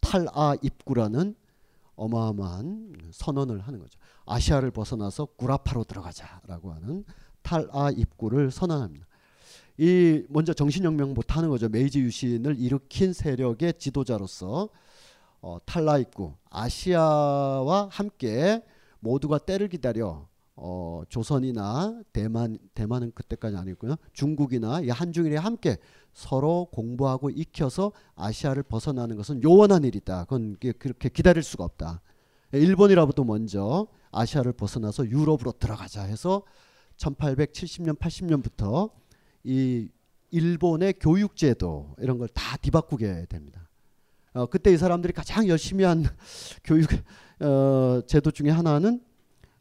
탈아 입구라는 어마어마한 선언을 하는 거죠. 아시아를 벗어나서 구라파로 들어가자라고 하는 탈아 입구를 선언합니다. 이 먼저 정신혁명부터 하는 거죠. 메이지 유신을 일으킨 세력의 지도자로서 어, 탈라 입구 아시아와 함께 모두가 때를 기다려 어, 조선이나 대만 대만은 그때까지 아니고요. 중국이나 이 한중일이 함께 서로 공부하고 익혀서 아시아를 벗어나는 것은 요원한 일이다. 그건 그렇게 기다릴 수가 없다. 일본이라부터 먼저 아시아를 벗어나서 유럽으로 들어가자 해서 1870년 80년부터 이 일본의 교육제도 이런 걸 다 뒤바꾸게 됩니다. 어, 그때 이 사람들이 가장 열심히 한 교육 어, 제도 중에 하나는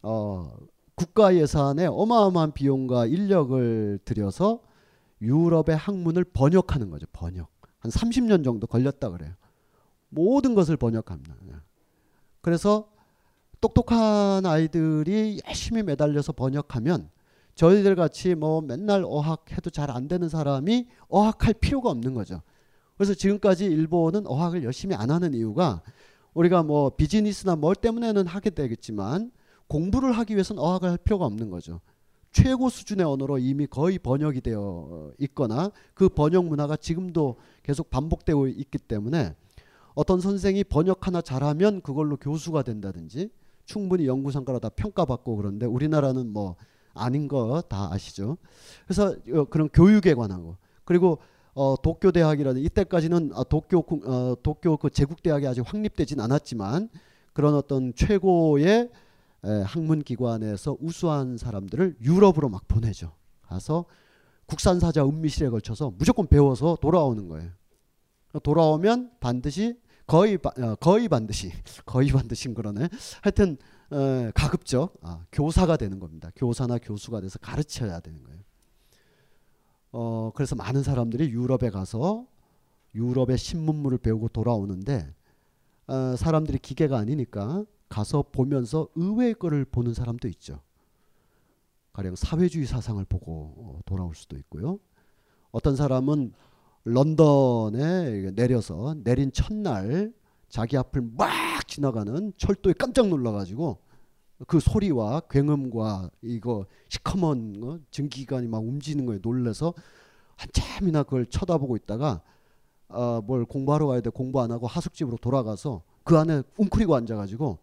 어, 국가 예산에 어마어마한 비용과 인력을 들여서 유럽의 학문을 번역하는 거죠. 번역. 한 30년 정도 걸렸다 그래요. 모든 것을 번역합니다. 그래서 똑똑한 아이들이 열심히 매달려서 번역하면 저희들 같이 뭐 맨날 어학해도 잘 안 되는 사람이 어학할 필요가 없는 거죠. 그래서 지금까지 일본은 어학을 열심히 안 하는 이유가 우리가 뭐 비즈니스나 뭘 때문에는 하게 되겠지만 공부를 하기 위해서는 어학을 할 필요가 없는 거죠. 최고 수준의 언어로 이미 거의 번역이 되어 있거나 그 번역 문화가 지금도 계속 반복되고 있기 때문에 어떤 선생이 번역 하나 잘하면 그걸로 교수가 된다든지 충분히 연구 성과로 다 평가받고 그런데 우리나라는 뭐 아닌 거 다 아시죠. 그래서 어, 그런 교육에 관한 거 그리고 어, 도쿄 대학이라든 이때까지는 어, 도쿄 어, 도쿄 그 제국 대학이 아직 확립되진 않았지만 그런 어떤 최고의 에, 학문 기관에서 우수한 사람들을 유럽으로 막 보내죠. 가서 국산 사자 은미실에 걸쳐서 무조건 배워서 돌아오는 거예요. 돌아오면 반드시 거의 어, 거의 반드시 거의 반드시 그러네. 하여튼 어, 가급적 아, 교사가 되는 겁니다. 교사나 교수가 돼서 가르쳐야 되는 거예요. 어, 그래서 많은 사람들이 유럽에 가서 유럽의 신문물을 배우고 돌아오는데 어, 사람들이 기계가 아니니까 가서 보면서 의외의 거를 보는 사람도 있죠. 가령 사회주의 사상을 보고 어, 돌아올 수도 있고요. 어떤 사람은 런던에 내려서 내린 첫날 자기 앞을 막 지나가는 철도에 깜짝 놀라가지고 그 소리와 굉음과 이거 시커먼 어, 증기관이 막 움직이는 거에 놀래서 한참이나 그걸 쳐다보고 있다가 어, 뭘 공부하러 가야 돼 공부 안 하고 하숙집으로 돌아가서 그 안에 웅크리고 앉아가지고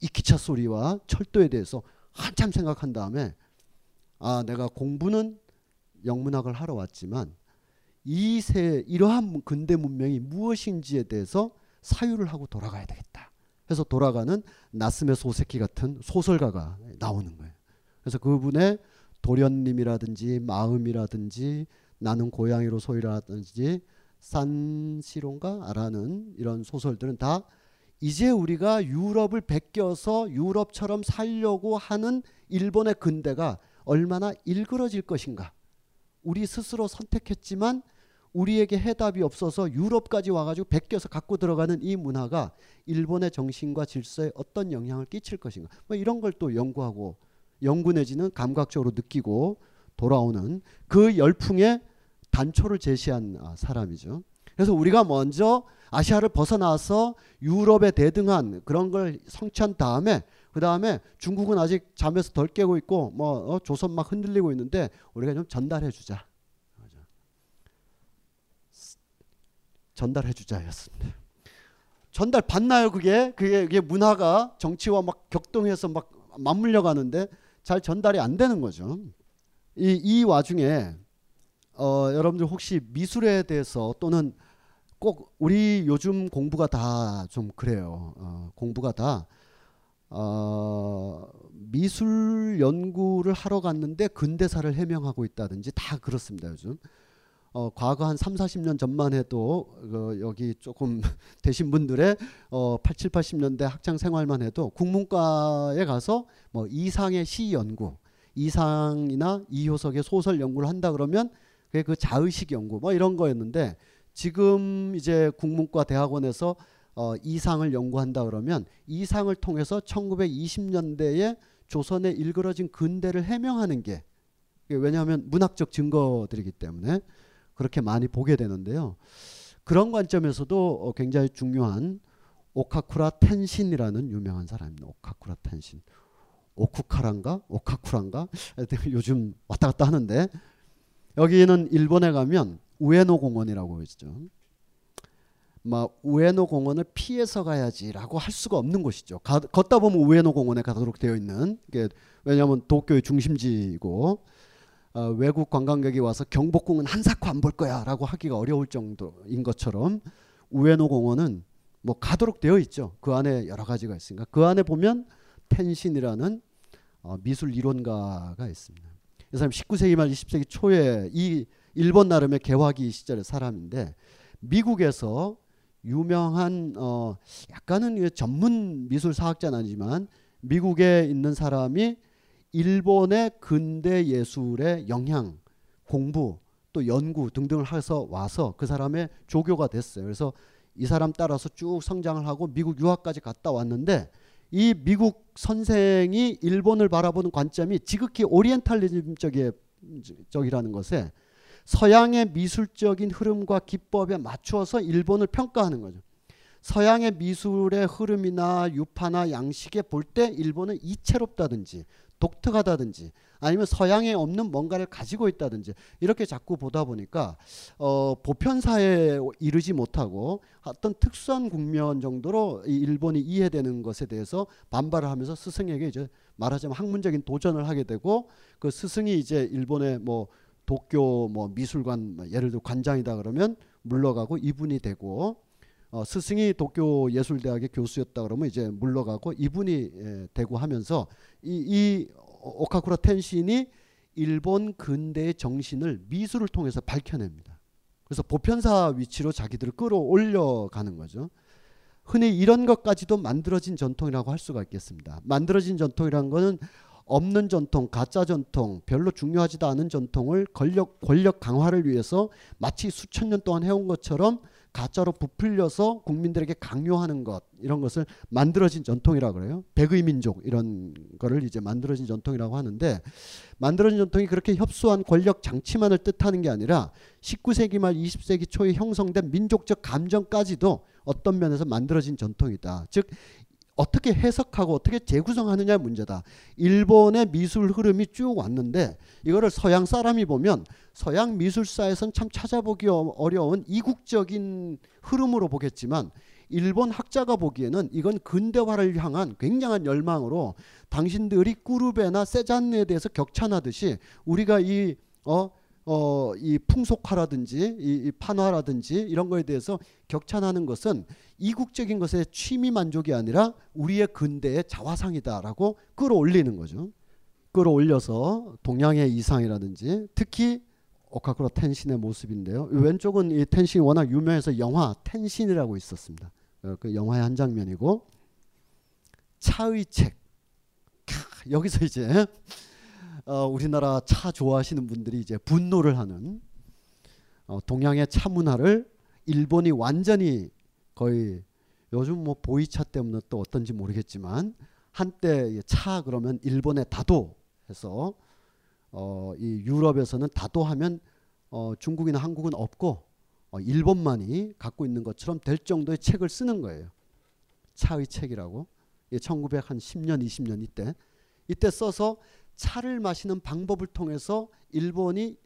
이 기차 소리와 철도에 대해서 한참 생각한 다음에 아 내가 공부는 영문학을 하러 왔지만 이 세 이러한 근대 문명이 무엇인지에 대해서 사유를 하고 돌아가야 되겠다. 해서 돌아가는 나스메 소세키 같은 소설가가 나오는 거예요. 그래서 그분의 도련님이라든지 마음이라든지 나는 고양이로 소이라든지 산시론가라는 이런 소설들은 다 이제 우리가 유럽을 베껴서 유럽처럼 살려고 하는 일본의 근대가 얼마나 일그러질 것인가. 우리 스스로 선택했지만 우리에게 해답이 없어서 유럽까지 와가지고 베껴서 갖고 들어가는 이 문화가 일본의 정신과 질서에 어떤 영향을 끼칠 것인가. 뭐 이런 걸 또 연구하고 연구 내지는 감각적으로 느끼고 돌아오는 그 열풍의 단초를 제시한 아, 사람이죠. 그래서 우리가 먼저 아시아를 벗어나서 유럽에 대등한 그런 걸 성취한 다음에 그 다음에 중국은 아직 잠에서 덜 깨고 있고 뭐 어, 조선 막 흔들리고 있는데 우리가 좀 전달해 주자. 전달해 주자였습니다. 전달 받나요 그게? 그게 그게 문화가 정치와 막 격동해서 막 맞물려 가는데 잘 전달이 안 되는 거죠. 이, 이 와중에 어, 여러분들 혹시 미술에 대해서 또는 꼭 우리 요즘 공부가 다 좀 그래요. 어, 공부가 다 어, 미술 연구를 하러 갔는데 근대사를 해명하고 있다든지 다 그렇습니다 요즘. 어, 과거 한 3, 40년 전만 해도 어, 여기 조금 되신 분들의 어, 8, 7, 80년대 학창 생활만 해도 국문과에 가서 뭐 이상의 시 연구, 이상이나 이효석의 소설 연구를 한다 그러면 그게 그 자의식 연구 뭐 이런 거였는데 지금 이제 국문과 대학원에서 어, 이 상을 연구한다 그러면 이 상을 통해서 1920년대에 조선에 일그러진 근대를 해명하는 게 왜냐하면 문학적 증거들이기 때문에 그렇게 많이 보게 되는데요. 그런 관점에서도 어, 굉장히 중요한 오카쿠라 텐신이라는 유명한 사람입니다. 오카쿠라 텐신. 오쿠카란가? 오카쿠란가? 요즘 왔다 갔다 하는데 여기는 일본에 가면 우에노 공원이라고 있죠. 막 우에노 공원을 피해서 가야지라고 할 수가 없는 곳이죠. 가, 걷다 보면 우에노 공원에 가도록 되어 있는 게 왜냐하면 도쿄의 중심지이고 어, 외국 관광객이 와서 경복궁은 한사코 안 볼 거야라고 하기가 어려울 정도인 것처럼 우에노 공원은 뭐 가도록 되어 있죠. 그 안에 여러 가지가 있으니까 그 안에 보면 텐신이라는 어, 미술 이론가가 있습니다. 이 사람 19세기 말 20세기 초에 이 일본 나름의 개화기 시절의 사람인데 미국에서 유명한 어 약간은 전문 미술 사학자는 아니지만 미국에 있는 사람이 일본의 근대 예술의 영향, 공부 또 연구 등등을 해서 와서 그 사람의 조교가 됐어요. 그래서 이 사람 따라서 쭉 성장을 하고 미국 유학까지 갔다 왔는데 이 미국 선생이 일본을 바라보는 관점이 지극히 오리엔탈리즘적이라는 것에 서양의 미술적인 흐름과 기법에 맞추어서 일본을 평가하는 거죠. 서양의 미술의 흐름이나 유파나 양식에 볼 때 일본은 이채롭다든지 독특하다든지 아니면 서양에 없는 뭔가를 가지고 있다든지 이렇게 자꾸 보다 보니까 어, 보편사에 이르지 못하고 어떤 특수한 국면 정도로 이 일본이 이해되는 것에 대해서 반발을 하면서 스승에게 이제 말하자면 학문적인 도전을 하게 되고 그 스승이 이제 일본의 뭐 도쿄 뭐 미술관 뭐 예를 들어 관장이다 그러면 물러가고 이분이 되고 어, 스승이 도쿄 예술대학의 교수였다 그러면 이제 물러가고 이분이 예, 되고 하면서 이, 이 오카쿠라 텐신이 일본 근대의 정신을 미술을 통해서 밝혀냅니다. 그래서 보편사 위치로 자기들을 끌어올려 가는 거죠. 흔히 이런 것까지도 만들어진 전통이라고 할 수가 있겠습니다. 만들어진 전통이라는 것은 없는 전통, 가짜 전통, 별로 중요하지도 않은 전통을 권력 권력 강화를 위해서 마치 수천 년 동안 해온 것처럼 가짜로 부풀려서 국민들에게 강요하는 것 이런 것을 만들어진 전통이라고 그래요. 백의 민족 이런 거를 이제 만들어진 전통이라고 하는데 만들어진 전통이 그렇게 협소한 권력 장치만을 뜻하는 게 아니라 19세기 말 20세기 초에 형성된 민족적 감정까지도 어떤 면에서 만들어진 전통이다. 즉 어떻게 해석하고 어떻게 재구성하느냐의 문제다. 일본의 미술 흐름이 쭉 왔는데 이거를 서양 사람이 보면 서양 미술사에선 참 찾아보기 어, 어려운 이국적인 흐름으로 보겠지만 일본 학자가 보기에는 이건 근대화를 향한 굉장한 열망으로 당신들이 꾸르베나 세잔느에 대해서 격찬하듯이 우리가 이 어, 어, 이 풍속화라든지 이, 이 판화라든지 이런 거에 대해서 격찬하는 것은 이국적인 것에 취미 만족이 아니라 우리의 근대의 자화상이다라고 끌어올리는 거죠. 끌어올려서 동양의 이상이라든지 특히 오카쿠라 텐신의 모습인데요. 왼쪽은 이 텐신이 워낙 유명해서 영화 텐신이라고 있었습니다. 어, 그 영화의 한 장면이고 차의 책 여기서 이제 어, 우리나라 차 좋아하시는 분들이 이제 분노를 하는 어, 동양의 차 문화를 일본이 완전히 거의 요즘 뭐 보이차 때문에 또 어떤지 모르겠지만 한때 차 그러면 일본의 다도 해서 어, 이 유럽에서는 다도하면 어, 중국이나 한국은 없고 어, 일본만이 갖고 있는 것처럼 될 정도의 책을 쓰는 거예요. 차의 책이라고. 예, 1910년 20년 이때 이때 써서 차를 마시는 방법을 통해서 일본이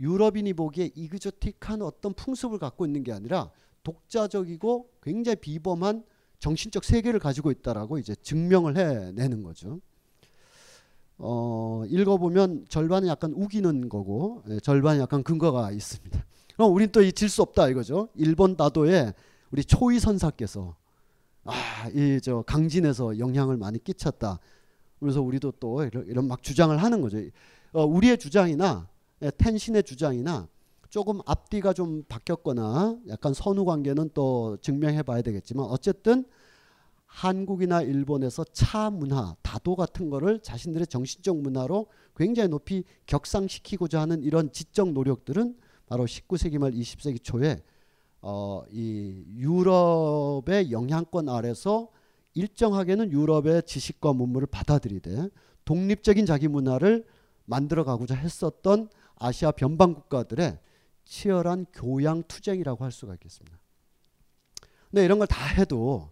유럽인이 보기에 이그조틱한 어떤 풍습을 갖고 있는 게 아니라 독자적이고 굉장히 비범한 정신적 세계를 가지고 있다라고 이제 증명을 해내는 거죠. 어, 읽어보면 절반은 약간 우기는 거고 예, 절반은 약간 근거가 있습니다. 그럼 우린 또질수 없다 이거죠. 일본 다도에 우리 초이 선사께서 아, 이 저 강진에서 영향을 많이 끼쳤다. 그래서 우리도 또 이런, 이런 막 주장을 하는 거죠. 어, 우리의 주장이나 예, 텐신의 주장이나 조금 앞뒤가 좀 바뀌었거나 약간 선후 관계는 또 증명해 봐야 되겠지만 어쨌든 한국이나 일본에서 차 문화, 다도 같은 거를 자신들의 정신적 문화로 굉장히 높이 격상시키고자 하는 이런 지적 노력들은 바로 19세기 말 20세기 초에 어, 이 유럽의 영향권 아래서 일정하게는 유럽의 지식과 문물을 받아들이되 독립적인 자기 문화를 만들어 가고자 했었던 아시아 변방 국가들의 치열한 교양 투쟁이라고 할 수가 있겠습니다. 근데 이런 걸 다 해도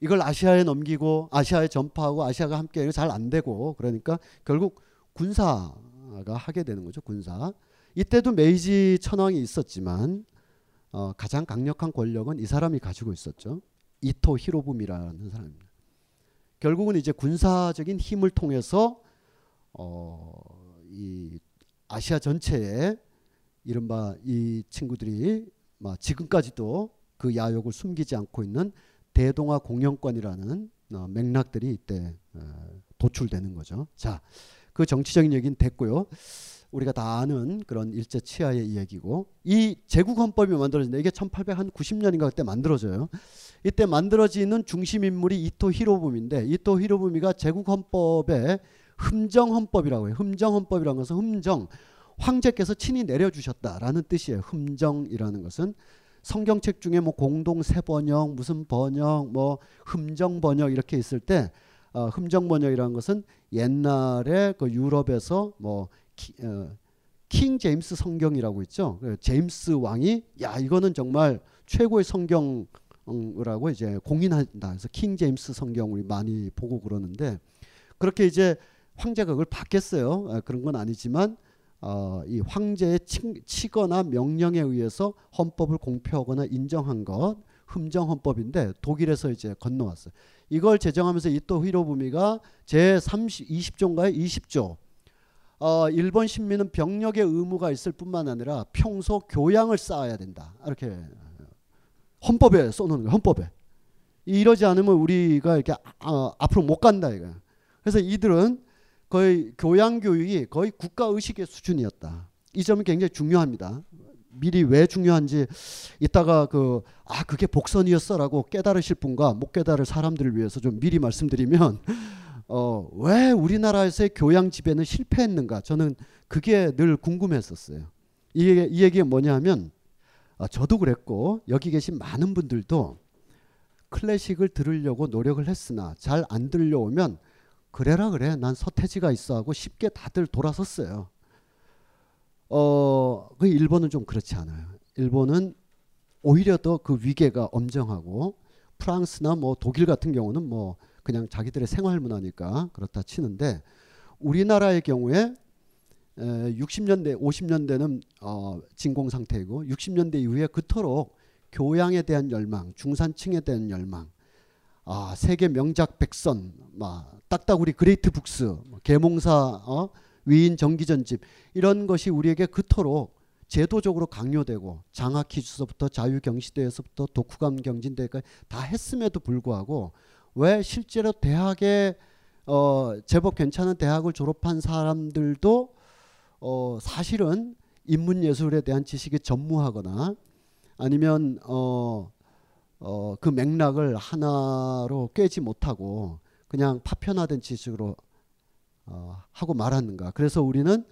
이걸 아시아에 넘기고 아시아에 전파하고 아시아가 함께 잘 안 되고 그러니까 결국 군사가 하게 되는 거죠. 군사. 이때도 메이지 천황이 있었지만 어, 가장 강력한 권력은 이 사람이 가지고 있었죠. 이토 히로부미라는 사람입니다. 결국은 이제 군사적인 힘을 통해서 어, 이 아시아 전체에 이른바 이 친구들이 지금까지도 그 야욕을 숨기지 않고 있는 대동아 공영권이라는 어, 맥락들이 이때 어, 도출되는 거죠. 자, 그 정치적인 얘기는 됐고요. 우리가 다 아는 그런 일제 치하의 이야기고 이 제국 헌법이 만들어진다. 이게 1890년인가 그때 만들어져요. 이때 만들어지는 중심 인물이 이토 히로부미인데 이토 히로부미가 제국 헌법의 흠정 헌법이라고 해요. 흠정 헌법이라는 것은 흠정 황제께서 친히 내려주셨다라는 뜻이에요. 흠정이라는 것은 성경책 중에 뭐 공동 세 번역, 무슨 번역, 뭐 흠정 번역 이렇게 있을 때 어, 흠정 번역이라는 것은 옛날에 그 유럽에서 뭐 키, 어, 킹 제임스 성경이라고 있죠. 그 제임스 왕이 야 이거는 정말 최고의 성경이라고 이제 공인한다. 그래서 킹 제임스 성경 우리 많이 보고 그러는데 그렇게 이제 황제가 그걸 받겠어요. 아, 그런 건 아니지만 어, 이 황제의 치, 거나 명령에 의해서 헌법을 공표하거나 인정한 것 흠정 헌법인데 독일에서 이제 건너왔어요. 이걸 제정하면서 이토 히로부미가 제 30, 20조인가요? 20조. 어, 일본 신민은 병력의 의무가 있을 뿐만 아니라 평소 교양을 쌓아야 된다. 이렇게 헌법에 써놓은 거예요. 헌법에. 이러지 않으면 우리가 이렇게 어, 앞으로 못 간다 이거. 그래서 이들은 거의 교양 교육이 거의 국가 의식의 수준이었다. 이 점이 굉장히 중요합니다. 미리 왜 중요한지 이따가 그 아 그게 복선이었어라고 깨달으실 분과 못 깨달을 사람들을 위해서 좀 미리 말씀드리면 어 왜 우리나라에서의 교양 지배는 실패했는가 저는 그게 늘 궁금했었어요. 이, 이 얘기가 뭐냐면 어, 저도 그랬고 여기 계신 많은 분들도 클래식을 들으려고 노력을 했으나 잘 안 들려오면 그래라 그래 난 서태지가 있어 하고 쉽게 다들 돌아섰어요. 어, 그 일본은 좀 그렇지 않아요. 일본은 오히려 더 그 위계가 엄정하고 프랑스나 뭐 독일 같은 경우는 뭐 그냥 자기들의 생활 문화니까 그렇다 치는데 우리나라의 경우에 에, 60년대 50년대는 어, 진공 상태이고 60년대 이후에 그토록 교양에 대한 열망, 중산층에 대한 열망, 아, 세계 명작 백선, 막 딱따구리 Great Books, 뭐 계몽사 어? 위인 전기전집 이런 것이 우리에게 그토록 제도적으로 강요되고 장학 퀴즈서부터 자유경시대에서부터 독후감 경진대까지 다 했음에도 불구하고 왜 실제로 대학에 어, 제법 괜찮은 대학을 졸업한 사람들도 어, 사실은 인문 예술에 대한 지식이 전무하거나 아니면 어, 어, 그 맥락을 하나로 꿰지 못하고 그냥 파편화된 지식으로 어, 하고 말았는가. 그래서 우리는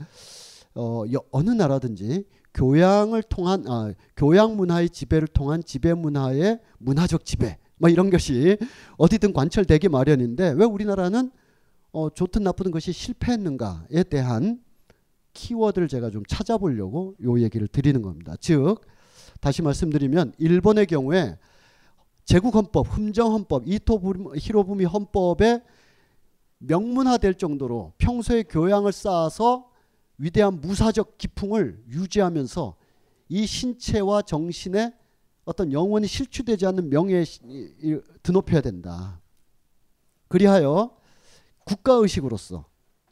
어, 어느 나라든지 교양을 통한 아, 교양 문화의 지배를 통한 지배 문화의 문화적 지배 뭐 이런 것이 어디든 관철되기 마련인데 왜 우리나라는 어, 좋든 나쁘든 것이 실패했는가에 대한 키워드를 제가 좀 찾아보려고 요 얘기를 드리는 겁니다. 즉 다시 말씀드리면 일본의 경우에 제국 헌법, 흠정 헌법, 이토 히로부미 헌법에 명문화될 정도로 평소에 교양을 쌓아서 위대한 무사적 기풍을 유지하면서 이 신체와 정신에 어떤 영원히 실추되지 않는 명예에 드높여야 된다. 그리하여 국가의식으로서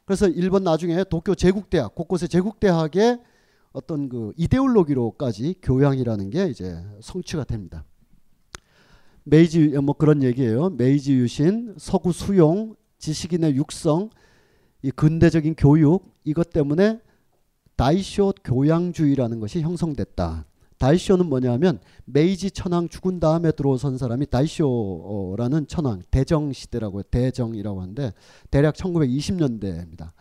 그래서 일본 나중에 도쿄 제국대학 곳곳에 제국대학의 어떤 그 이데올로기로까지 교양이라는 게 이제 성취가 됩니다. 메이지 뭐 그런 얘기예요. 메이지 유신, 서구 수용, 지식인의 육성, 이 근대적인 교육 이것 때문에 다이쇼 교양주의라는 것이 형성됐다. 다이쇼는 뭐냐면 메이지 천황 죽은 다음에 들어선 사람이 다이쇼라는 천황 대정 시대라고 대정이라고 하는데 대략 1920년대입니다.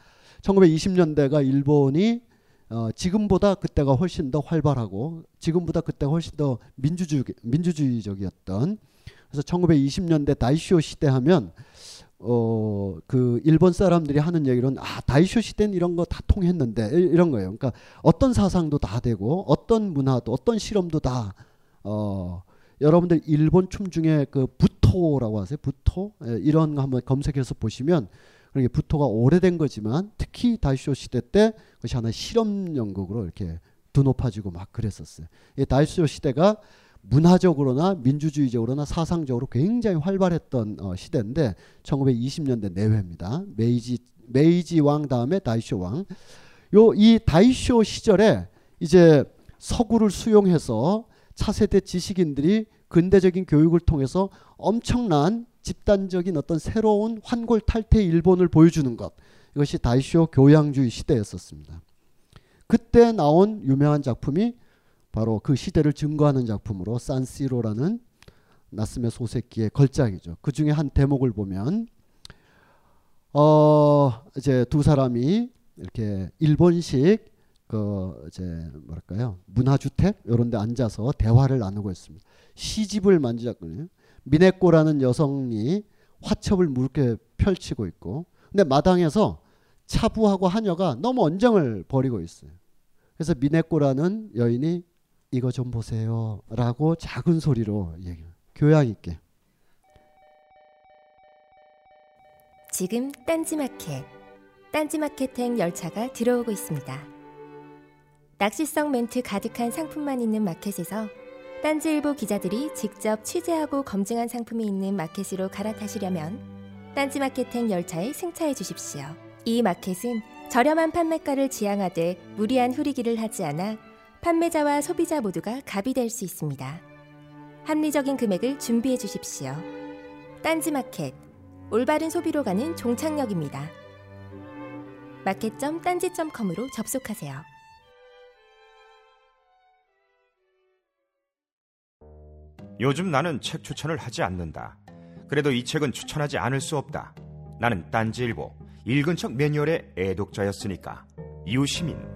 1920년대가 일본이 어, 지금보다 그때가 훨씬 더 활발하고 지금보다 그때가 훨씬 더 민주주의 민주주의적이었던 그래서 1920년대 다이쇼 시대 하면 어, 그 일본 사람들이 하는 얘기로는 아, 다이쇼 시대는 이런 거 다 통했는데 이런 거예요. 그러니까 어떤 사상도 다 되고 어떤 문화도 어떤 실험도 다 어, 여러분들 일본 춤 중에 그 부토라고 하세요. 부토 예, 이런 거 한번 검색해서 보시면 그게 부토가 오래된 거지만 특히 다이쇼 시대 때 그것이 하나의 실험 연극으로 이렇게 두 높아지고 막 그랬었어요. 이 다이쇼 시대가 문화적으로나 민주주의적으로나 사상적으로 굉장히 활발했던 어, 시대인데 1920년대 내외입니다. 메이지 메이지 왕 다음에 다이쇼 왕. 요 이 다이쇼 시절에 이제 서구를 수용해서 차세대 지식인들이 근대적인 교육을 통해서 엄청난 집단적인 어떤 새로운 환골 탈퇴 일본을 보여주는 것. 이것이 다이쇼 교양주의 시대였었습니다. 그때 나온 유명한 작품이 바로 그 시대를 증거하는 작품으로 산시로라는 나스메 소세키의 걸작이죠. 그 중에 한 대목을 보면 어 이제 두 사람이 이렇게 일본식 그 이제 뭐랄까요 문화 주택 이런 데 앉아서 대화를 나누고 있습니다. 시집을 만지작거든요. 미네코라는 여성이 화첩을 무겁게 펼치고 있고 근데 마당에서 차부하고 하녀가 너무 언쟁을 벌이고 있어요. 그래서 미네코라는 여인이 이거 좀 보세요. 라고 작은 소리로 얘기 교양 있게. 지금 딴지마켓, 딴지마켓행 열차가 들어오고 있습니다. 낚시성 멘트 가득한 상품만 있는 마켓에서 딴지일보 기자들이 직접 취재하고 검증한 상품이 있는 마켓으로 갈아타시려면 딴지마켓행 열차에 승차해 주십시오. 이 마켓은 저렴한 판매가를 지향하되 무리한 후리기를 하지 않아 판매자와 소비자 모두가 갑이 될 수 있습니다. 합리적인 금액을 준비해 주십시오. 딴지마켓 올바른 소비로 가는 종착역입니다. 마켓.딴지.com으로 접속하세요. 요즘 나는 책 추천을 하지 않는다. 그래도 이 책은 추천하지 않을 수 없다. 나는 딴지일보 읽은 척 매뉴얼의 애독자였으니까. 이웃시민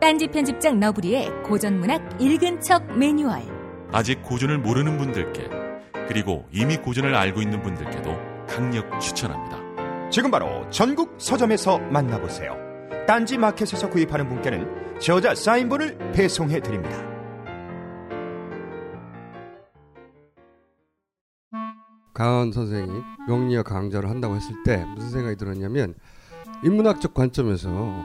딴지 편집장 너브리의 고전문학 읽은 척 매뉴얼. 아직 고전을 모르는 분들께 그리고 이미 고전을 알고 있는 분들께도 강력 추천합니다. 지금 바로 전국 서점에서 만나보세요. 딴지 마켓에서 구입하는 분께는 저자 사인본을 배송해 드립니다. 강헌 선생이 명리학 강좌를 한다고 했을 때 무슨 생각이 들었냐면 인문학적 관점에서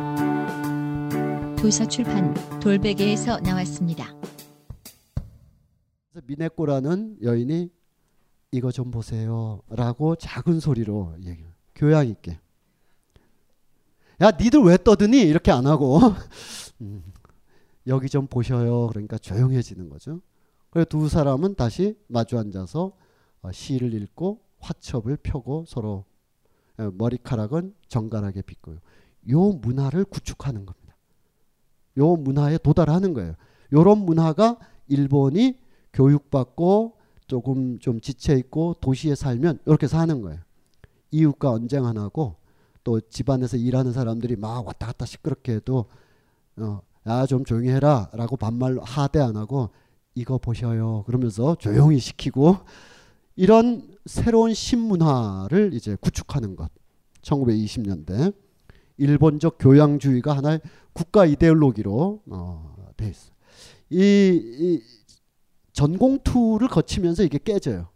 아. 도서 출판 돌베개에서 나왔습니다. 미네코라는 여인이 이거 좀 보세요라고 작은 소리로 얘기. 교양 있게. 야, 니들 왜 떠드니? 이렇게 안 하고 음, 여기 좀 보셔요. 그러니까 조용해지는 거죠. 그래서 두 사람은 다시 마주 앉아서 어, 시를 읽고 화첩을 펴고 서로 어, 머리카락은 정갈하게 빗고요. 요 문화를 구축하는 겁니다. 요 문화에 도달하는 거예요. 요런 문화가 일본이 교육받고 조금 좀 지쳐 있고 도시에 살면 이렇게 사는 거예요. 이웃과 언쟁 안 하고 또 집안에서 일하는 사람들이 막 왔다 갔다 시끄럽게 해도 어, 야좀 조용히 해라라고 반말로 하대 안 하고 이거 보셔요 그러면서 조용히 시키고 이런 새로운 신문화를 이제 구축하는 것. 1920년대 일본적 교양주의가 하나의 국가 이데올로기로 어, 돼 있어. 이, 이 전공투를 거치면서 이게 깨져요.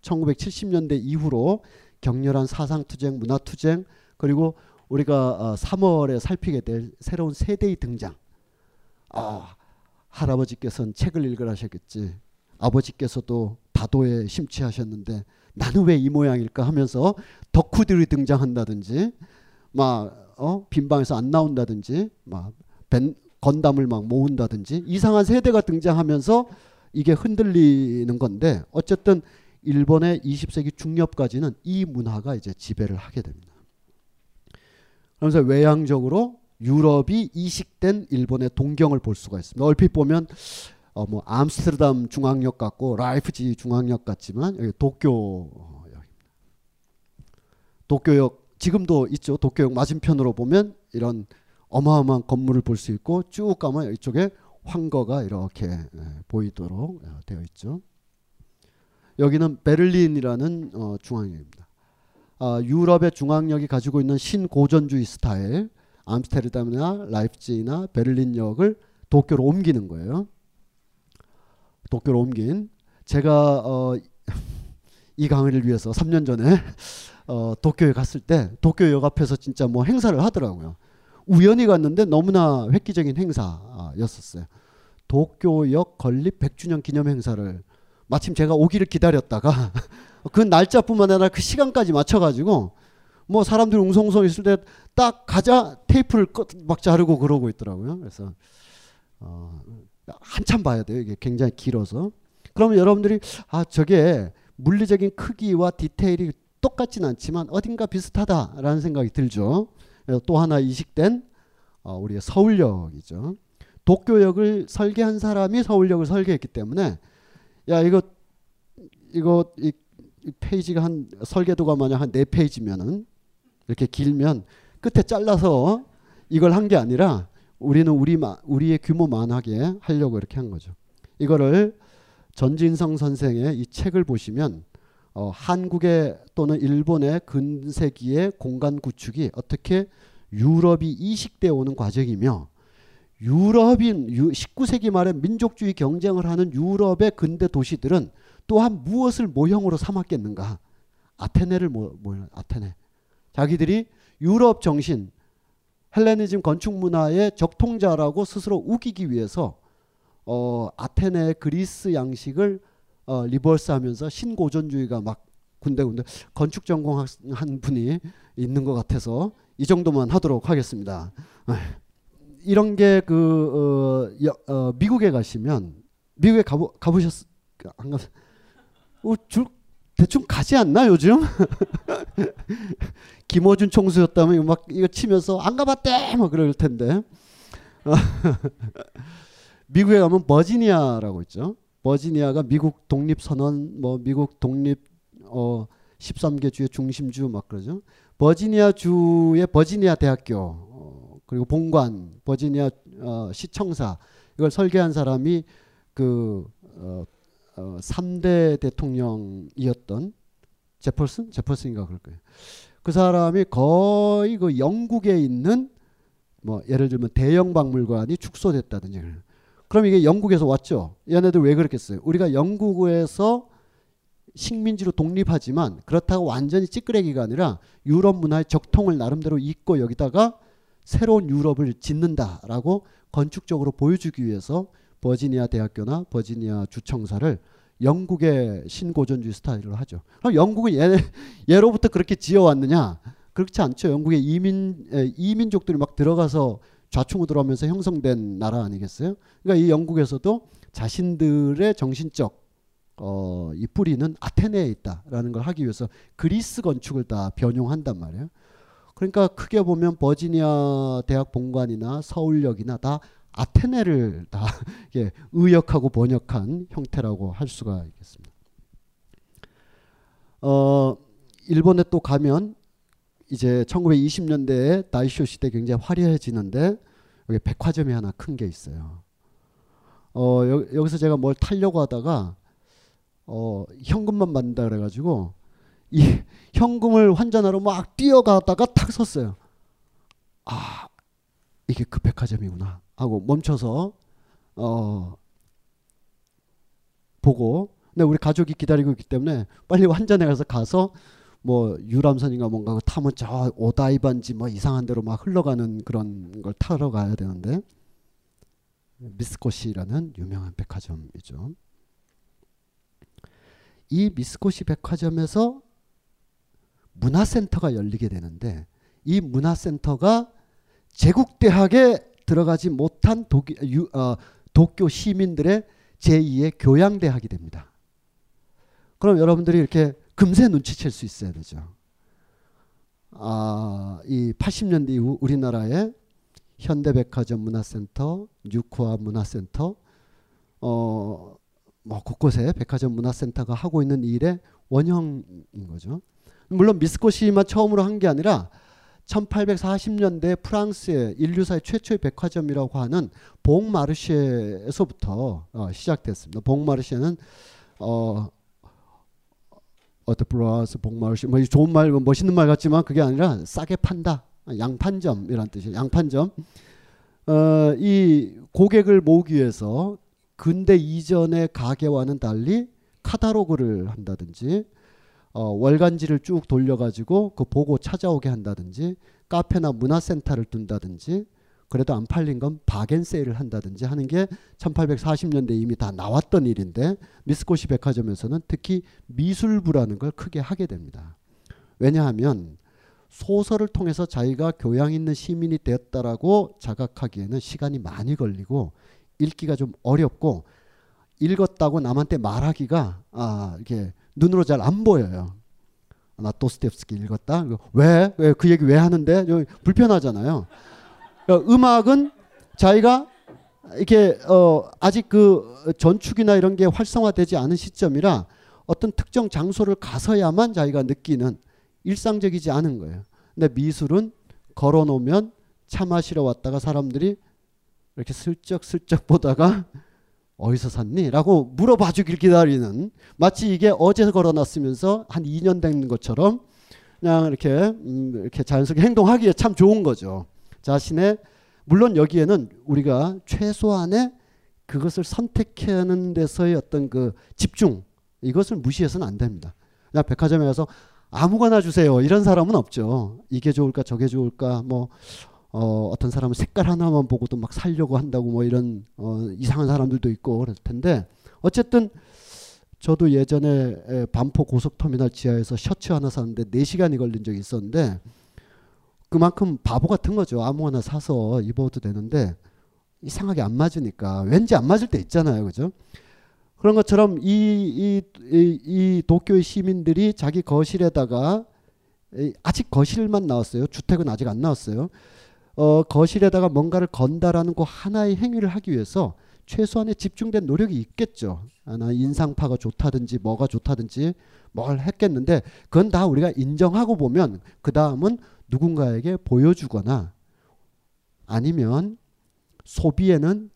1970년대 이후로 격렬한 사상투쟁, 문화투쟁, 그리고 우리가 3월에 어, 살피게 될 새로운 세대의 등장. 아, 할아버지께서는 책을 읽으라셨겠지. 아버지께서도 다도에 심취하셨는데 나는 왜 이 모양일까 하면서 덕후들이 등장한다든지 막 어? 빈방에서 안 나온다든지 막 벤, 건담을 막 모은다든지 이상한 세대가 등장하면서 이게 흔들리는 건데 어쨌든 일본의 20세기 중엽까지는 이 문화가 이제 지배를 하게 됩니다. 그러면서 외향적으로 유럽이 이식된 일본의 동경을 볼 수가 있습니다. 얼핏 보면 어 뭐 암스테르담 중앙역 같고 라이프지 중앙역 같지만 여기 도쿄 도쿄역 지금도 있죠. 도쿄역 맞은편으로 보면 이런 어마어마한 건물을 볼 수 있고 쭉 가면 이쪽에 황거가 이렇게 보이도록 되어 있죠. 여기는 베를린이라는 어, 중앙역입니다. 아, 유럽의 중앙역이 가지고 있는 신고전주의 스타일 암스테르담이나 라이프치히나 베를린역을 도쿄로 옮기는 거예요. 도쿄로 옮긴 제가 어, 이 강의를 위해서 3년 전에 어, 도쿄에 갔을 때 도쿄 역 앞에서 진짜 뭐 행사를 하더라고요. 우연히 갔는데 너무나 획기적인 행사였었어요. 도쿄역 건립 100주년 기념 행사를 마침 제가 오기를 기다렸다가 그 날짜뿐만 아니라 그 시간까지 맞춰가지고 뭐 사람들이 웅성웅성 있을 때 딱 가자 테이프를 막 자르고 그러고 있더라고요. 그래서 어, 한참 봐야 돼요. 이게 굉장히 길어서. 그러면 여러분들이 아 저게 물리적인 크기와 디테일이 똑같진 않지만 어딘가 비슷하다라는 생각이 들죠. 또 하나 이식된 어, 우리의 서울역이죠. 도쿄역을 설계한 사람이 서울역을 설계했기 때문에 야 이거 이거 이, 이 페이지가 한 설계도가 만약 한 네 페이지면은 이렇게 길면 끝에 잘라서 이걸 한 게 아니라 우리는 우리 우리의 규모 만하게 하려고 이렇게 한 거죠. 이거를 전진성 선생의 이 책을 보시면 어, 한국의 또는 일본의 근세기의 공간 구축이 어떻게 유럽이 이식돼 오는 과정이며 유럽인 19세기 말에 민족주의 경쟁을 하는 유럽의 근대 도시들은 또한 무엇을 모형으로 삼았겠는가? 아테네를 모, 모 아테네. 자기들이 유럽 정신, 헬레니즘 건축 문화의 적통자라고 스스로 우기기 위해서 어, 아테네 그리스 양식을 어, 리버스하면서 신고전주의가 막 군데군데 건축 전공한 분이 있는 것 같아서 이 정도만 하도록 하겠습니다. 이런 게그 어, 어, 미국에 가시면 미국에 가보 가보셨 안 가? 어, 줄 대충 가지 않나 요즘? 김어준 총수였다면 막 이거 치면서 안 가봤대 막 그럴 텐데 미국에 가면 버지니아라고 있죠. 버지니아가 미국 독립 선언 뭐 미국 독립 어 13개 주의 중심주 막 그러죠. 버지니아 주의 버지니아 대학교 그리고 본관, 버지니아 어, 시청사 이걸 설계한 사람이 그 어, 어, 3대 대통령이었던 제퍼슨? 제퍼슨인가 그럴 거예요. 그 사람이 거의 그 영국에 있는 뭐 예를 들면 대형 박물관이 축소됐다든지 그럼 이게 영국에서 왔죠. 얘네들 왜 그랬겠어요? 우리가 영국에서 식민지로 독립하지만 그렇다고 완전히 찌끄레기가 아니라 유럽 문화의 적통을 나름대로 잇고 여기다가 새로운 유럽을 짓는다라고 건축적으로 보여주기 위해서 버지니아 대학교나 버지니아 주청사를 영국의 신고전주의 스타일로 하죠. 그럼 영국은 예, 예로부터 그렇게 지어왔느냐? 그렇지 않죠. 영국의 이민 에, 이민족들이 막 들어가서 좌충우돌 하면서 형성된 나라 아니겠어요? 그러니까 이 영국에서도 자신들의 정신적 어, 이 뿌리는 아테네에 있다라는 걸 하기 위해서 그리스 건축을 다 변용한단 말이에요. 그러니까 크게 보면 버지니아 대학 본관이나 서울역이나 다 아테네를 다 예, 의역하고 번역한 형태라고 할 수가 있겠습니다. 어, 일본에 또 가면 이제 1920년대에 다이쇼 시대 굉장히 화려해지는데 여기 백화점이 하나 큰 게 있어요. 어, 여, 여기서 제가 뭘 타려고 하다가 어, 현금만 받는다 그래가지고 이 현금을 환전하러 막 뛰어가다가 탁 섰어요. 아 이게 그 백화점이구나 하고 멈춰서 어 보고 근데 우리 가족이 기다리고 있기 때문에 빨리 환전해 가서 가서 뭐 유람선인가 뭔가 타면 저 오다이반지 뭐 이상한 데로 막 흘러가는 그런 걸 타러 가야 되는데 미스코시라는 유명한 백화점이죠. 이 미스코시 백화점에서 문화센터가 열리게 되는데 이 문화센터가 제국대학에 들어가지 못한 독이, 유, 어, 도쿄 시민들의 제2의 교양대학이 됩니다. 그럼 여러분들이 이렇게 금세 눈치챌 수 있어야 되죠. 아, 이 80년대 이후 우리나라의 현대백화점 문화센터, 뉴코아 문화센터, 어, 뭐 곳곳에 백화점 문화센터가 하고 있는 일의 원형인 거죠. 물론 미스코시만 처음으로 한 게 아니라 1840년대 프랑스의 인류사의 최초의 백화점이라고 하는 봉마르쉐에서부터 어, 시작됐습니다. 봉마르쉐는 어 어드플라스 봉마르쉐 뭐 좋은 말 멋있는 말 같지만 그게 아니라 싸게 판다 양판점이란 뜻이에요. 양판점 어, 이 고객을 모으기 위해서 근대 이전의 가게와는 달리 카타로그를 한다든지 어, 월간지를 쭉 돌려가지고 그 보고 찾아오게 한다든지 카페나 문화센터를 둔다든지 그래도 안 팔린 건 바겐세일을 한다든지 하는 게 1840년대 이미 다 나왔던 일인데 미스코시 백화점에서는 특히 미술부라는 걸 크게 하게 됩니다. 왜냐하면 소설을 통해서 자기가 교양 있는 시민이 되었다라고 자각하기에는 시간이 많이 걸리고 읽기가 좀 어렵고 읽었다고 남한테 말하기가 아 이게 눈으로 잘 안 보여요. 나 도스텝스키 읽었다. 왜? 왜 그 얘기 왜 하는데? 불편하잖아요. 그러니까 음악은 자기가 이렇게 어 아직 그 전축이나 이런 게 활성화되지 않은 시점이라 어떤 특정 장소를 가서야만 자기가 느끼는 일상적이지 않은 거예요. 근데 미술은 걸어 놓으면 차 마시러 왔다가 사람들이 이렇게 슬쩍슬쩍 보다가 어디서 샀니? 라고 물어봐 주길 기다리는 마치 이게 어제 걸어놨으면서 한 2년 된 것처럼 그냥 이렇게 음 이렇게 자연스럽게 행동하기에 참 좋은 거죠. 자신의 물론 여기에는 우리가 최소한의 그것을 선택하는 데서의 어떤 그 집중 이것을 무시해서는 안 됩니다. 그냥 백화점에 가서 아무거나 주세요 이런 사람은 없죠. 이게 좋을까 저게 좋을까 뭐 어, 어떤 사람은 색깔 하나만 보고도 막 살려고 한다고 뭐 이런 어, 이상한 사람들도 있고 그럴 텐데 어쨌든 저도 예전에 반포 고속터미널 지하에서 셔츠 하나 샀는데 4시간이 걸린 적이 있었는데 그만큼 바보 같은 거죠. 아무거나 사서 입어도 되는데 이상하게 안 맞으니까 왠지 안 맞을 때 있잖아요. 그죠? 그런 것처럼 이, 이, 이, 이 도쿄의 시민들이 자기 거실에다가 아직 거실만 나왔어요. 주택은 아직 안 나왔어요. 어, 거실에다가 뭔가를 건다라는 그 하나의 행위를 하기 위해서 최소한의 집중된 노력이 있겠죠. 하나 인상파가 좋다든지 뭐가 좋다든지 뭘 했겠는데 그건 다 우리가 인정하고 보면 그 다음은 누군가에게 보여주거나 아니면 소비에는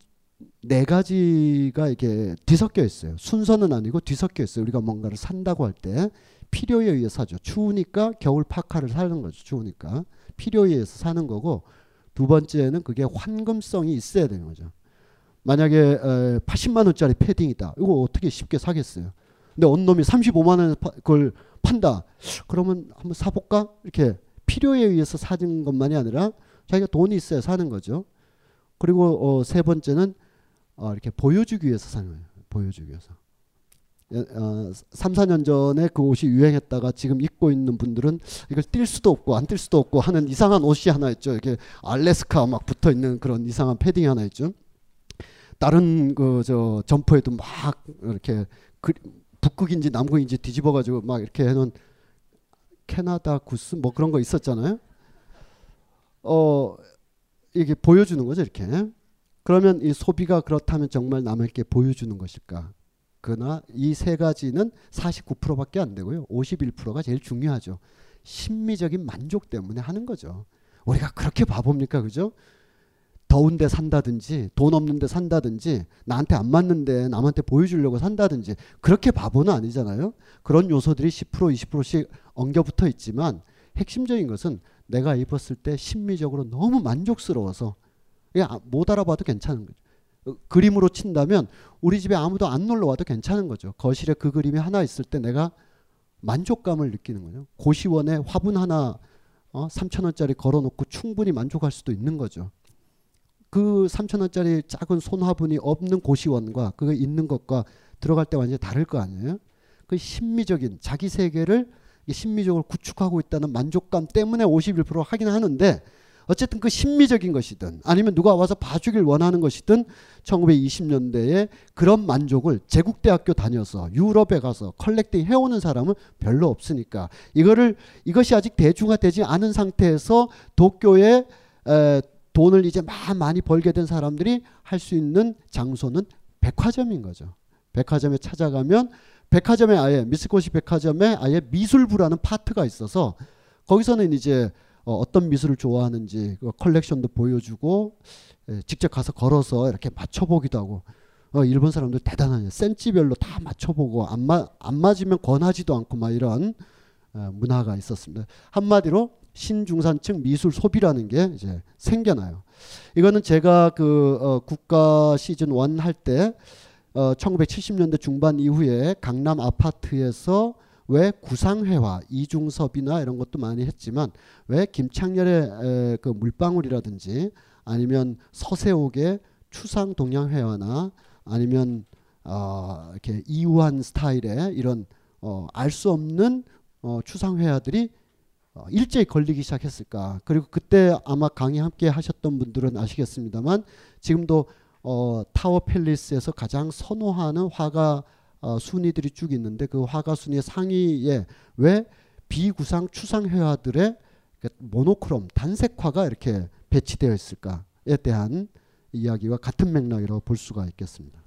네 가지가 이렇게 뒤섞여 있어요. 순서는 아니고 뒤섞여 있어요. 우리가 뭔가를 산다고 할 때 필요에 의해 사죠. 추우니까 겨울 파카를 사는 거죠. 추우니까 필요에 의해서 사는 거고 두 번째는 그게 환금성이 있어야 되는 거죠. 만약에 80만 원짜리 패딩이다. 이거 어떻게 쉽게 사겠어요? 근데 어느 놈이 35만 원에 그걸 판다. 그러면 한번 사볼까? 이렇게 필요에 의해서 사는 것만이 아니라 자기가 돈이 있어야 사는 거죠. 그리고 어, 세 번째는 어, 이렇게 보여주기 위해서 사는 거예요. 보여주기 위해서. 어, 3, 4년 전에 그 옷이 유행했다가 지금 입고 있는 분들은 이걸 뛸 수도 없고 안 뛸 수도 없고 하는 이상한 옷이 하나 있죠. 이렇게 알래스카 막 붙어 있는 그런 이상한 패딩이 하나 있죠. 다른 그 저 점퍼에도 막 이렇게 그, 북극인지 남극인지 뒤집어 가지고 막 이렇게 해놓은 캐나다 구스 뭐 그런 거 있었잖아요. 어 이게 보여주는 거죠 이렇게. 그러면 이 소비가 그렇다면 정말 남에게 보여주는 것일까? 그러나 이 세 가지는 49%밖에 안 되고요. 51%가 제일 중요하죠. 심미적인 만족 때문에 하는 거죠. 우리가 그렇게 바보입니까? 그죠? 더운 데 산다든지 돈 없는 데 산다든지 나한테 안 맞는데 남한테 보여주려고 산다든지 그렇게 바보는 아니잖아요. 그런 요소들이 10% 20%씩 엉겨붙어 있지만 핵심적인 것은 내가 입었을 때 심미적으로 너무 만족스러워서 못 알아봐도 괜찮은 거죠. 어, 그림으로 친다면 우리 집에 아무도 안 놀러 와도 괜찮은 거죠. 거실에 그 그림이 하나 있을 때 내가 만족감을 느끼는 거죠. 고시원에 화분 하나 어, 3천 원짜리 걸어놓고 충분히 만족할 수도 있는 거죠. 그 3천 원짜리 작은 손화분이 없는 고시원과 그거 있는 것과 들어갈 때 완전히 다를 거 아니에요? 그 심미적인 자기 세계를 심미적으로 구축하고 있다는 만족감 때문에 51% 하긴 하는데 어쨌든 그 심미적인 것이든 아니면 누가 와서 봐주길 원하는 것이든 1920년대에 그런 만족을 제국대학교 다녀서 유럽에 가서 컬렉팅 해오는 사람은 별로 없으니까 이거를 이것이 아직 대중화되지 않은 상태에서 도쿄에 에, 돈을 이제 많이 벌게 된 사람들이 할 수 있는 장소는 백화점인 거죠. 백화점에 찾아가면 백화점에 아예 미스코시 백화점에 아예 미술부라는 파트가 있어서 거기서는 이제 어, 떤 미술을 좋아하는지 그 컬렉션도 보여주고 예, 직접 가서 걸어서 이렇게 맞춰보기도 하고 어, 일본 사람들 대단하냐 센치별로 다 맞춰보고 안, 마, 안 맞으면 권하지도 않고 막 이런 어, 문화가 있었습니다. 한마디로 신중산층 미술 소비라는 게 이제 생겨나요. 이거는 제가 그 어, 국가 시즌 1 할 때 어, 1970년대 중반 이후에 강남 아파트에서 왜 구상회화, 이중섭이나 이런 것도 많이 했지만 왜 김창렬의 에, 그 물방울이라든지 아니면 서세옥의 추상 동양회화나 아니면 어, 이렇게 이우한 스타일의 이런 어, 알수 없는 어, 추상회화들이 어, 일제히 걸리기 시작했을까. 그리고 그때 아마 강의 함께 하셨던 분들은 아시겠습니다만 지금도 어, 타워 팰리스에서 가장 선호하는 화가 어, 순위들이 쭉 있는데 그 화가 순위의 상위에 왜 비구상 추상 회화들의 그 모노크롬 단색화가 이렇게 배치되어 있을까에 대한 이야기와 같은 맥락이라고 볼 수가 있겠습니다.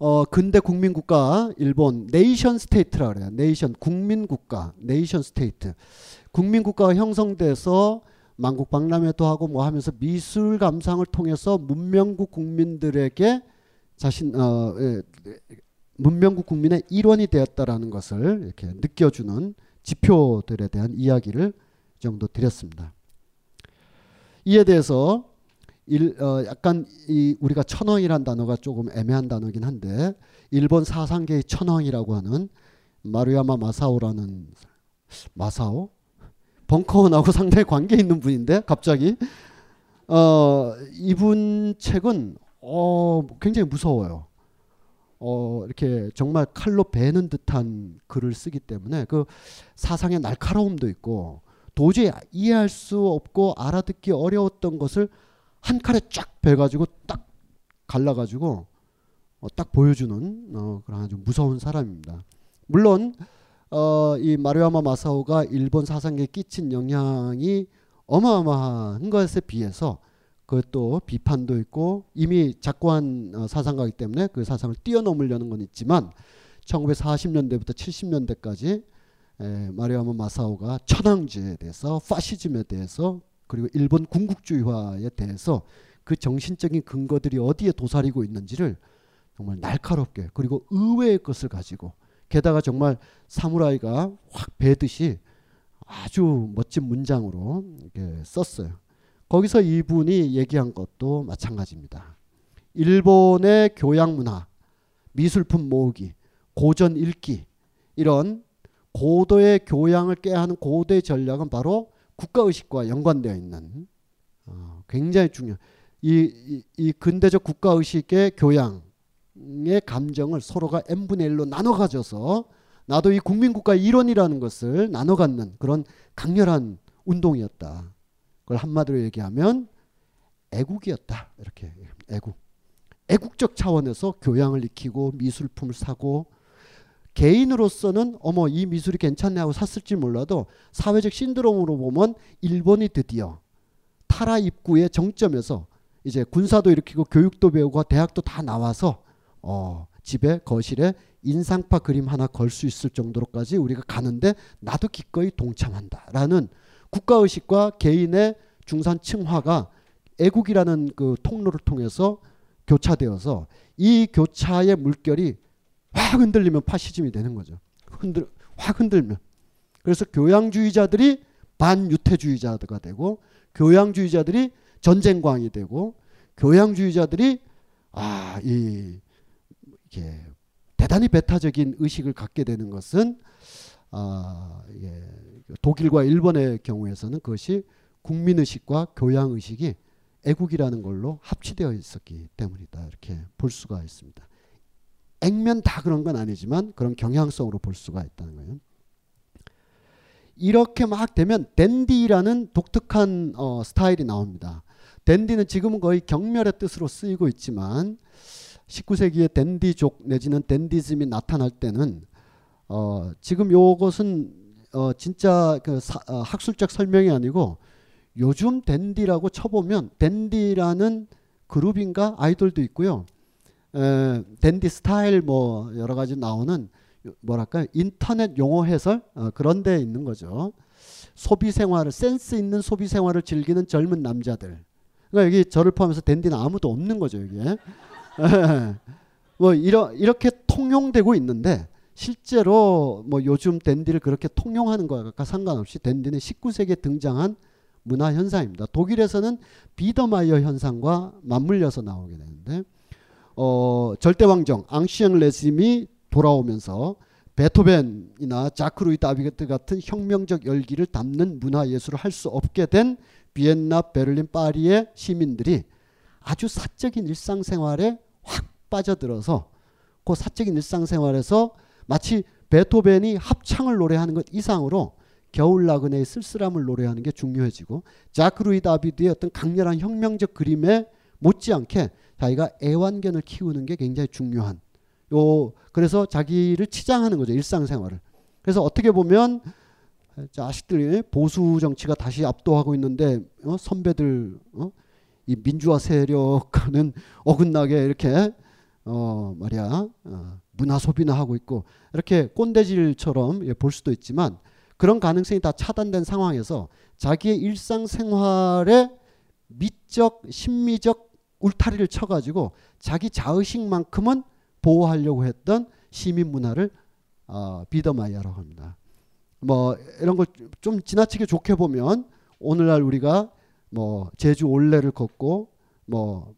어, 근대 국민 국가 일본 nation state라 그래요. nation 국민 국가 nation state 국민 국가가 형성돼서 만국 박람회도 하고 뭐 하면서 미술 감상을 통해서 문명국 국민들에게 자신 어, 예, 문명국 국민의 일원이 되었다라는 것을 이렇게 느껴주는 지표들에 대한 이야기를 정도 드렸습니다. 이에 대해서 일, 어, 약간 이 우리가 천황이란 단어가 조금 애매한 단어긴 한데 일본 사상계의 천황이라고 하는 마루야마 마사오라는 마사오 벙커원하고 상당히 관계 있는 분인데 갑자기 어, 이분 책은 어, 굉장히 무서워요. 어, 이렇게 정말 칼로 베는 듯한 글을 쓰기 때문에 그 사상의 날카로움도 있고 도저히 이해할 수 없고 알아듣기 어려웠던 것을 한 칼에 쫙 베가지고 딱 갈라가지고 어, 딱 보여주는 어, 그런 아주 무서운 사람입니다. 물론 어, 이 마루야마 마사오가 일본 사상에 끼친 영향이 어마어마한 것에 비해서 그것도 비판도 있고 이미 작고한 어, 사상가기 때문에 그 사상을 뛰어넘으려는 건 있지만 1940년대부터 70년대까지 에, 마루야마 마사오가 천황제에 대해서 파시즘에 대해서 그리고 일본 군국주의화에 대해서 그 정신적인 근거들이 어디에 도사리고 있는지를 정말 날카롭게 그리고 의외의 것을 가지고 게다가 정말 사무라이가 확 베듯이 아주 멋진 문장으로 이렇게 썼어요. 거기서 이분이 얘기한 것도 마찬가지입니다. 일본의 교양 문화, 미술품 모으기, 고전 읽기 이런 고도의 교양을 깨야 하는 고도의 전략은 바로 국가의식과 연관되어 있는 어, 굉장히 중요. 이, 이, 이 근대적 국가 의식의 교양의 감정을 서로가 n 분의 1로 나눠 가져서 나도 이 국민국가 이론이라는 것을 나눠 갖는 그런 강렬한 운동이었다. 그걸 한마디로 얘기하면 애국이었다. 이렇게 애국. 애국적 차원에서 교양을 익히고 미술품을 사고 개인으로서는 어머 이 미술이 괜찮네 하고 샀을지 몰라도 사회적 신드롬으로 보면 일본이 드디어 타라 입구의 정점에서 이제 군사도 일으키고 교육도 배우고 대학도 다 나와서 어 집에 거실에 인상파 그림 하나 걸 수 있을 정도로까지 우리가 가는데 나도 기꺼이 동참한다라는 국가 의식과 개인의 중산층화가 애국이라는 그 통로를 통해서 교차되어서 이 교차의 물결이 확 흔들리면 파시즘이 되는 거죠. 흔들 확 흔들면. 그래서 교양주의자들이 반유태주의자가 되고 교양주의자들이 전쟁광이 되고 교양주의자들이 아이 이게 대단히 배타적인 의식을 갖게 되는 것은 아, 예, 독일과 일본의 경우에서는 그것이 국민의식과 교양의식이 애국이라는 걸로 합치되어 있었기 때문이다. 이렇게 볼 수가 있습니다. 액면 다 그런 건 아니지만 그런 경향성으로 볼 수가 있다는 거예요. 이렇게 막 되면 댄디라는 독특한 어, 스타일이 나옵니다. 댄디는 지금은 거의 경멸의 뜻으로 쓰이고 있지만 19세기의 댄디족 내지는 댄디즘이 나타날 때는 어, 지금 요것은 어, 진짜 그 사, 어, 학술적 설명이 아니고 요즘 댄디라고 쳐보면 댄디라는 그룹인가 아이돌도 있고요. 에, 댄디 스타일 뭐 여러 가지 나오는 뭐랄까 인터넷 용어 해설 어, 그런 데 있는 거죠. 소비 생활을 센스 있는 소비 생활을 즐기는 젊은 남자들. 그러니까 여기 저를 포함해서 댄디는 아무도 없는 거죠 여기에. 뭐 이러, 이렇게 통용되고 있는데 실제로 뭐 요즘 댄디를 그렇게 통용하는 것과 상관없이 댄디는 19세기에 등장한 문화 현상입니다. 독일에서는 비더마이어 현상과 맞물려서 나오게 되는데 어, 절대왕정 앙시앙 레짐이 돌아오면서 베토벤이나 자크 루이 다비드 같은 혁명적 열기를 담는 문화 예술을 할 수 없게 된 비엔나, 베를린, 파리의 시민들이 아주 사적인 일상생활에 확 빠져들어서 그 사적인 일상생활에서 마치 베토벤이 합창을 노래하는 것 이상으로 겨울 나그네의 쓸쓸함을 노래하는 게 중요해지고 자크 루이 다비드의 어떤 강렬한 혁명적 그림에 못지않게 자기가 애완견을 키우는 게 굉장히 중요한 요 그래서 자기를 치장하는 거죠 일상생활을 그래서 어떻게 보면 자식들이 보수 정치가 다시 압도하고 있는데 어? 선배들 어? 이 민주화 세력과는 어긋나게 이렇게 어 말이야 어, 문화 소비나 하고 있고 이렇게 꼰대질처럼 예, 볼 수도 있지만 그런 가능성이 다 차단된 상황에서 자기의 일상생활에 미적 심미적 울타리를 쳐가지고 자기 자의식만큼은 보호하려고 했던 시민 문화를 어, 비더마이어라고 합니다. 뭐 이런 걸 좀 지나치게 좋게 보면 오늘날 우리가 뭐 제주 올레를 걷고 뭐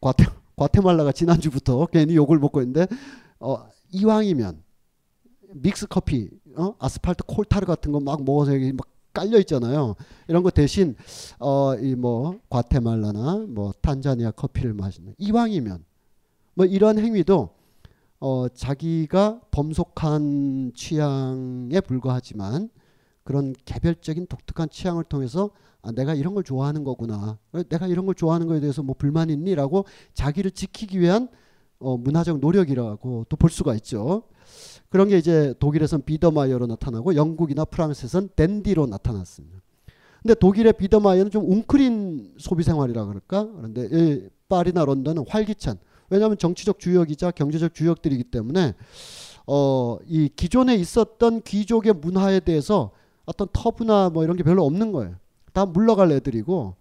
과테, 과테말라가 지난주부터 괜히 욕을 먹고 있는데 어, 이왕이면 믹스 커피, 어? 아스팔트 콜타르 같은 거 막 먹어서 여기 막 깔려 있잖아요. 이런 거 대신 어 이 뭐 과테말라나 뭐 탄자니아 커피를 마시는 이왕이면 뭐 이런 행위도 어 자기가 범속한 취향에 불과하지만 그런 개별적인 독특한 취향을 통해서 아, 내가 이런 걸 좋아하는 거구나. 내가 이런 걸 좋아하는 거에 대해서 뭐 불만 있니?라고 자기를 지키기 위한 어, 문화적 노력이라고 또 볼 수가 있죠. 그런 게 이제 독일에선 비더마이어로 나타나고 영국이나 프랑스에선 댄디로 나타났습니다. 근데 독일의 비더마이어는 좀 웅크린 소비 생활이라 그럴까? 그런데 이 파리나 런던은 활기찬. 왜냐하면 정치적 주역이자 경제적 주역들이기 때문에 어, 이 기존에 있었던 귀족의 문화에 대해서 어떤 터부나 뭐 이런 게 별로 없는 거예요. 다 물러갈 애들이고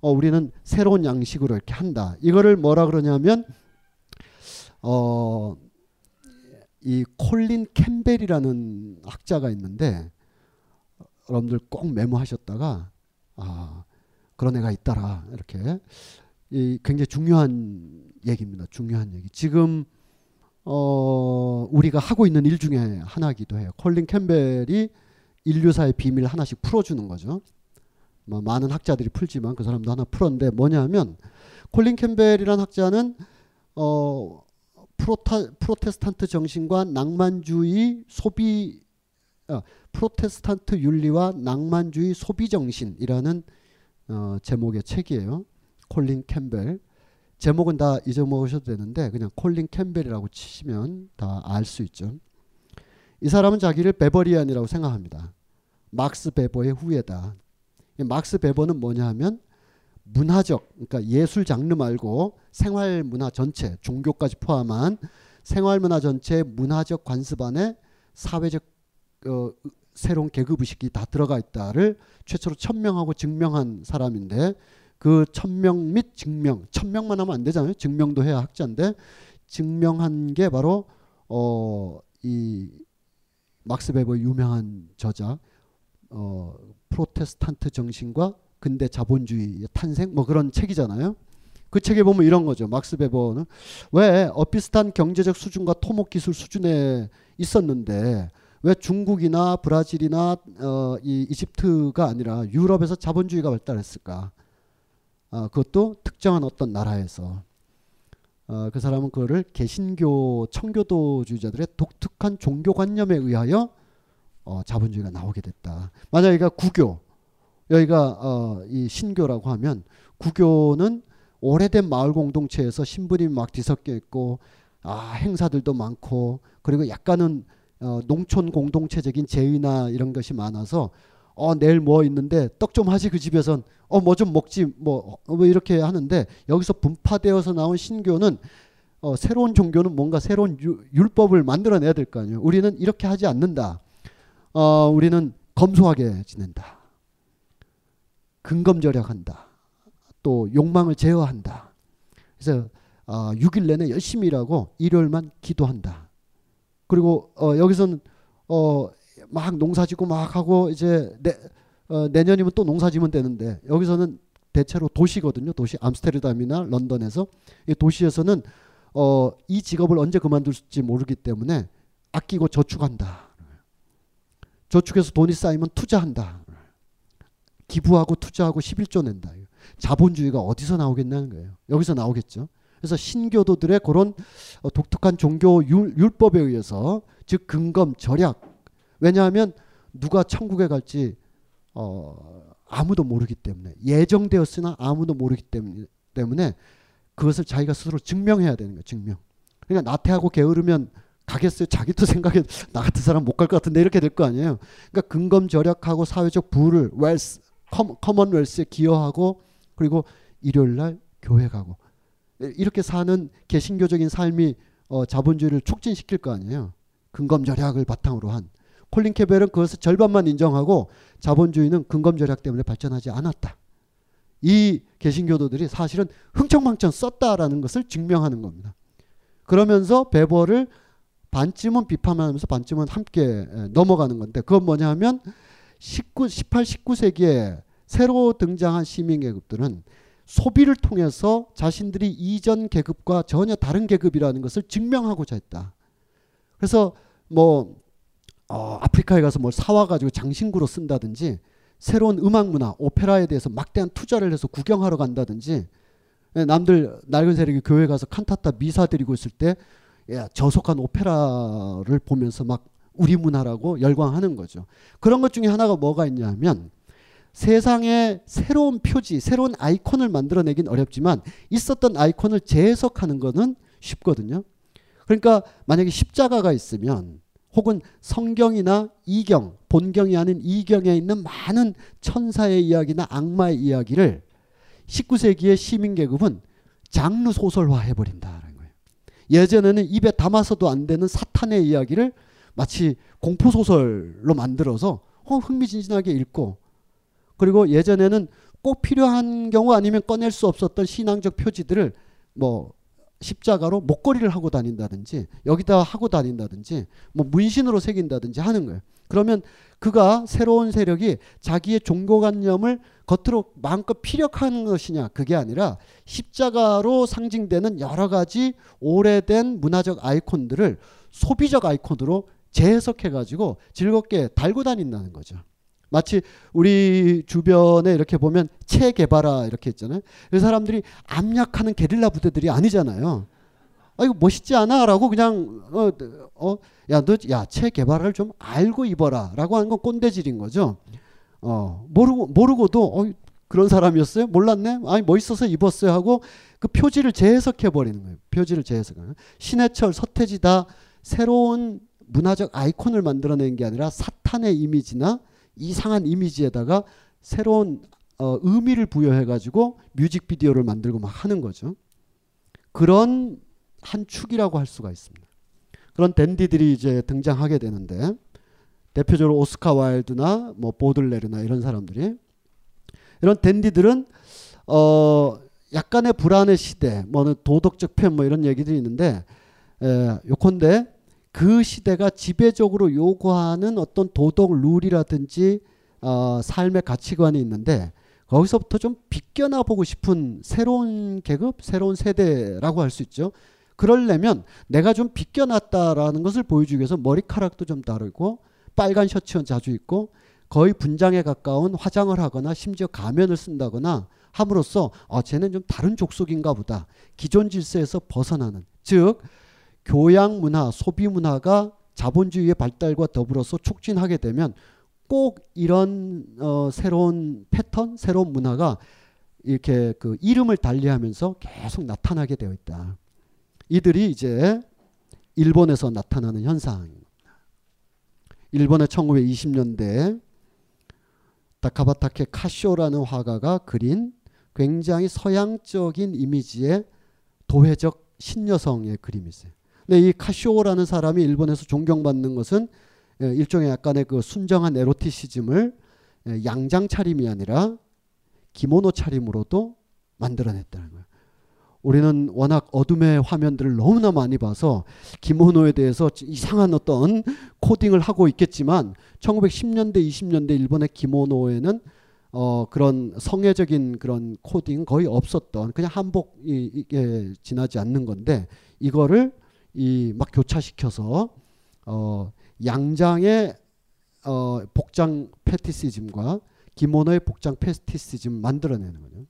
어, 우리는 새로운 양식으로 이렇게 한다. 이거를 뭐라 그러냐면 어, 이 콜린 캠벨이라는 학자가 있는데 여러분들 꼭 메모하셨다가 아 그런 애가 있더라 이렇게 이 굉장히 중요한 얘기입니다. 중요한 얘기. 지금 어 우리가 하고 있는 일 중에 하나기도 해요. 콜린 캠벨이 인류사의 비밀 하나씩 풀어주는 거죠. 뭐 많은 학자들이 풀지만 그 사람도 하나 풀었는데 뭐냐면 콜린 캠벨이라는 학자는 어 프로타, 프로테스탄트 정신과 낭만주의 소비 어, 프로테스탄트 윤리와 낭만주의 소비 정신이라는 어, 제목의 책이에요. 콜린 캠벨. 제목은 다 잊어먹으셔도 되는데 그냥 콜린 캠벨이라고 치시면 다 알 수 있죠. 이 사람은 자기를 베버리안이라고 생각합니다. 막스 베버의 후예다. 막스 베버는 뭐냐 하면 문화적 그러니까 예술 장르 말고 생활 문화 전체 종교까지 포함한 생활 문화 전체 문화적 관습 안에 사회적 어, 새로운 계급 의식이 다 들어가 있다를 최초로 천명하고 증명한 사람인데 그 천명 및 증명 천명만 하면 안 되잖아요. 증명도 해야 학자인데 증명한 게 바로 어 이 막스 베버 유명한 저자 어 프로테스탄트 정신과 근대 자본주의의 탄생 뭐 그런 책이잖아요. 그 책에 보면 이런 거죠. 막스 베버는 왜 어 비슷한 경제적 수준과 토목 기술 수준에 있었는데 왜 중국이나 브라질이나 어, 이 이집트가 아니라 유럽에서 자본주의가 발달했을까? 어, 그것도 특정한 어떤 나라에서 어, 그 사람은 그거를 개신교 청교도주의자들의 독특한 종교관념에 의하여 어, 자본주의가 나오게 됐다. 만약 여기가 구교, 여기가 어, 이 신교라고 하면 구교는 오래된 마을 공동체에서 신분이 막 뒤섞여 있고 아, 행사들도 많고 그리고 약간은 어, 농촌 공동체적인 제의나 이런 것이 많아서 어 내일 뭐 있는데 떡 좀 하지 그 집에선 어 뭐 좀 먹지 뭐, 어, 뭐 이렇게 하는데 여기서 분파되어서 나온 신교는 어, 새로운 종교는 뭔가 새로운 유, 율법을 만들어내야 될 거 아니에요. 우리는 이렇게 하지 않는다. 어, 우리는 검소하게 지낸다. 근검 절약한다. 또 욕망을 제어한다. 그래서 어, 6일 내내 열심히 일하고 일요일만 기도한다. 그리고 어, 여기서는 어, 막 농사짓고 막 하고 이제 내, 어, 내년이면 또 농사지면 되는데 여기서는 대체로 도시거든요. 도시 암스테르담이나 런던에서 이 도시에서는 어, 이 직업을 언제 그만둘지 모르기 때문에 아끼고 저축한다. 저축해서 돈이 쌓이면 투자한다. 기부하고 투자하고 11조 낸다. 자본주의가 어디서 나오겠냐는 거예요. 여기서 나오겠죠. 그래서 신교도들의 그런 어, 독특한 종교 율, 법에 의해서 즉 근검 절약 왜냐하면 누가 천국에 갈지 어, 아무도 모르기 때문에 예정되었으나 아무도 모르기 때문에 그것을 자기가 스스로 증명해야 되는 거예요. 증명. 그러니까 나태하고 게으르면 가겠어요. 자기도 생각해 나 같은 사람 못 갈 것 같은데 이렇게 될 거 아니에요. 그러니까 근검 절약하고 사회적 부를 웰스 커먼웰스에 기여하고 그리고 일요일 날 교회 가고 이렇게 사는 개신교적인 삶이 어, 자본주의를 촉진시킬 거 아니에요. 근검 절약을 바탕으로 한 콜린 캐벨은 그것을 절반만 인정하고 자본주의는 근검 절약 때문에 발전하지 않았다. 이 개신교도들이 사실은 흥청망청 썼다라는 것을 증명하는 겁니다. 그러면서 베버를 반쯤은 비판하면서 반쯤은 함께 넘어가는 건데 그건 뭐냐 하면 19, 18, 19세기에 새로 등장한 시민계급들은 소비를 통해서 자신들이 이전 계급과 전혀 다른 계급이라는 것을 증명하고자 했다. 그래서 뭐 어, 아프리카에 가서 뭘 사와가지고 장신구로 쓴다든지 새로운 음악 문화, 오페라에 대해서 막대한 투자를 해서 구경하러 간다든지 예, 남들 낡은 세력이 교회 가서 칸타타 미사 드리고 있을 때 야, 저속한 오페라를 보면서 막 우리 문화라고 열광하는 거죠. 그런 것 중에 하나가 뭐가 있냐면 세상에 새로운 표지, 새로운 아이콘을 만들어내긴 어렵지만 있었던 아이콘을 재해석하는 거는 쉽거든요. 그러니까 만약에 십자가가 있으면 혹은 성경이나 이경, 본경이 아닌 이경에 있는 많은 천사의 이야기나 악마의 이야기를 19세기의 시민 계급은 장르 소설화 해버린다는 거예요. 예전에는 입에 담아서도 안 되는 사탄의 이야기를 마치 공포 소설로 만들어서 어, 흥미진진하게 읽고 그리고 예전에는 꼭 필요한 경우 아니면 꺼낼 수 없었던 신앙적 표지들을 뭐 십자가로 목걸이를 하고 다닌다든지 여기다 하고 다닌다든지 뭐 문신으로 새긴다든지 하는 거예요. 그러면 그가 새로운 세력이 자기의 종교관념을 겉으로 마음껏 피력하는 것이냐 그게 아니라 십자가로 상징되는 여러 가지 오래된 문화적 아이콘들을 소비적 아이콘으로 재해석해 가지고 즐겁게 달고 다닌다는 거죠. 마치 우리 주변에 이렇게 보면 체개발아 이렇게 있잖아요. 그 사람들이 압력하는 게릴라 부대들이 아니잖아요. 아 이거 멋있지 않아라고 그냥 어어야너야 체 개발을 좀 알고 입어라라고 하는 건 꼰대질인 거죠. 어 모르고 모르고도 어 그런 사람이었어요? 몰랐네? 아니 멋있어서 입었어요 하고 그 표지를 재해석해 버리는 거예요. 표지를 재해석. 신해철, 서태지 다 새로운 문화적 아이콘을 만들어낸 게 아니라 사탄의 이미지나 이상한 이미지에다가 새로운 어, 의미를 부여해 가지고 뮤직비디오를 만들고 막 하는 거죠. 그런 한 축이라고 할 수가 있습니다. 그런 댄디들이 이제 등장하게 되는데 대표적으로 오스카 와일드나 뭐 보들레르나 이런 사람들이 이런 댄디들은 어 약간의 불안의 시대, 뭐 도덕적 편뭐 이런 얘기들이 있는데 에, 요컨대 그 시대가 지배적으로 요구하는 어떤 도덕 룰이라든지 어, 삶의 가치관이 있는데 거기서부터 좀 비껴나 보고 싶은 새로운 계급, 새로운 세대라고 할 수 있죠. 그러려면 내가 좀 비껴났다라는 것을 보여주기 위해서 머리카락도 좀 다르고 빨간 셔츠는 자주 입고 거의 분장에 가까운 화장을 하거나 심지어 가면을 쓴다거나 함으로써 어, 쟤는 좀 다른 족속인가 보다. 기존 질서에서 벗어나는 즉 교양 문화, 소비 문화가 자본주의의 발달과 더불어서 촉진하게 되면 꼭 이런 어, 새로운 패턴, 새로운 문화가 이렇게 그 이름을 달리하면서 계속 나타나게 되어 있다. 이들이 이제 일본에서 나타나는 현상입니다. 일본의 1920년대 다카바타케 카쇼라는 화가가 그린 굉장히 서양적인 이미지의 도회적 신여성의 그림이 있어요. 근데 이 카쇼라는 사람이 일본에서 존경받는 것은 예, 일종의 약간의 그 순정한 에로티시즘을 예, 양장 차림이 아니라 기모노 차림으로도 만들어냈다는 거예요. 우리는 워낙 어둠의 화면들을 너무나 많이 봐서 기모노에 대해서 이상한 어떤 코딩을 하고 있겠지만 1910년대 20년대 일본의 기모노에는 어 그런 성애적인 그런 코딩 거의 없었던 그냥 한복이 지나지 않는 건데 이거를 이 막 교차시켜서 어 양장의 어 복장 패티시즘과 기모노의 복장 패티시즘 만들어내는 거죠.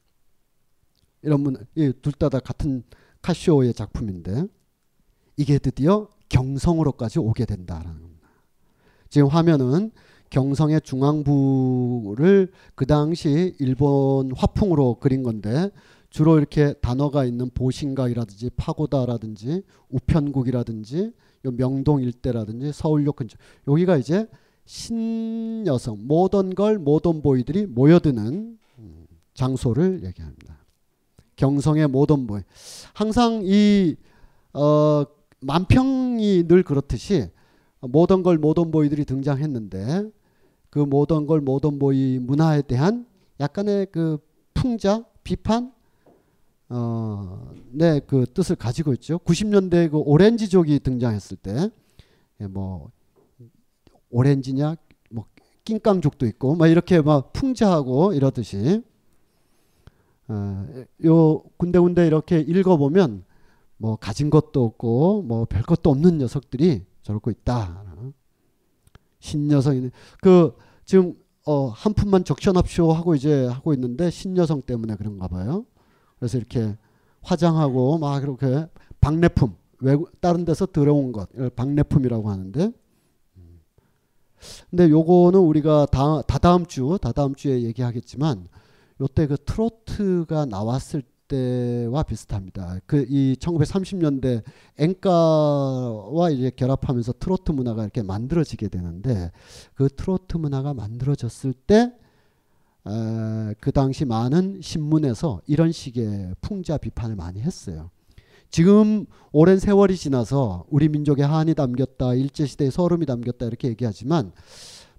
이런 문, 둘다 다 같은 카시오의 작품인데 이게 드디어 경성으로까지 오게 된다라는 겁니다. 지금 화면은 경성의 중앙부를 그 당시 일본 화풍으로 그린 건데 주로 이렇게 단어가 있는 보신각이라든지 파고다라든지 우편국이라든지 명동 일대라든지 서울역 근처 여기가 이제 신여성 모던 걸 모던 보이들이 모여드는 장소를 얘기합니다. 경성의 모던 보이 항상 이 어, 만평이 늘 그렇듯이 모던 걸 모던 보이들이 등장했는데 그 모던 걸 모던 보이 문화에 대한 약간의 그 풍자 비판 어, 네, 그 뜻을 가지고 있죠. 90년대 그 오렌지족이 등장했을 때, 예, 뭐, 오렌지냐, 뭐, 낑깡족도 있고, 막 이렇게 막 풍자하고 이러듯이, 어, 요 군데군데 이렇게 읽어보면, 뭐, 가진 것도 없고, 뭐, 별 것도 없는 녀석들이 저러고 있다. 신여성이 그 지금 어, 한 푼만 적셔납쇼 하고 이제 하고 있는데 신여성 때문에 그런가 봐요. 그래서 이렇게 화장하고 막 이렇게 박내품 외국 다른 데서 들어온 것 박내품이라고 하는데 근데 요거는 우리가 다, 다다음 주 다다음 주에 얘기하겠지만 요때 그 트로트가 나왔을 때와 비슷합니다. 그 이 1930년대 엔카와 이제 결합하면서 트로트 문화가 이렇게 만들어지게 되는데 그 트로트 문화가 만들어졌을 때 그 당시 많은 신문에서 이런 식의 풍자 비판을 많이 했어요. 지금 오랜 세월이 지나서 우리 민족의 한이 담겼다, 일제시대의 서름이 담겼다 이렇게 얘기하지만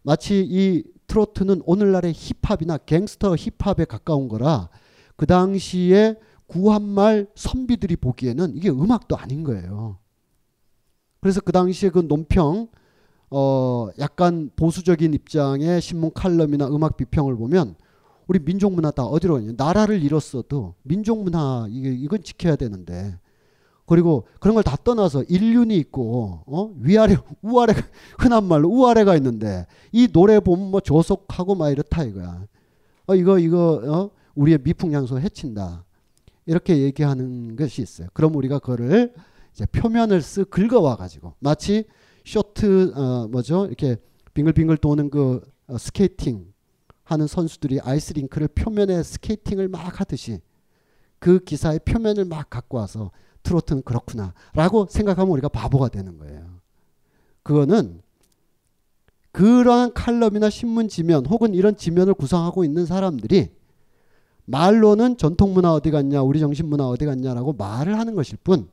마치 이 트로트는 오늘날의 힙합이나 갱스터 힙합에 가까운 거라 그 당시에 구한말 선비들이 보기에는 이게 음악도 아닌 거예요. 그래서 그 당시에 그 논평 어 약간 보수적인 입장의 신문 칼럼이나 음악 비평을 보면 우리 민족 문화 다 어디로 가냐 나라를 잃었어도 민족 문화 이게 이건 지켜야 되는데 그리고 그런 걸 다 떠나서 인륜이 있고 어? 위아래 우아래 흔한 말로 우아래가 있는데 이 노래 보면 뭐 저속하고 막 이렇다 이거야. 어 이거 이거 어? 우리의 미풍양속 해친다. 이렇게 얘기하는 것이 있어요. 그럼 우리가 그거를 이제 표면을 쓱 긁어와 가지고 마치 쇼트 어 뭐죠 이렇게 빙글빙글 도는 그 어, 스케이팅 하는 선수들이 아이스링크를 표면에 스케이팅을 막 하듯이 그 기사의 표면을 막 갖고 와서 트로트는 그렇구나라고 생각하면 우리가 바보가 되는 거예요. 그거는 그러한 칼럼이나 신문 지면 혹은 이런 지면을 구성하고 있는 사람들이 말로는 전통 문화 어디 갔냐, 우리 정신 문화 어디 갔냐라고 말을 하는 것일 뿐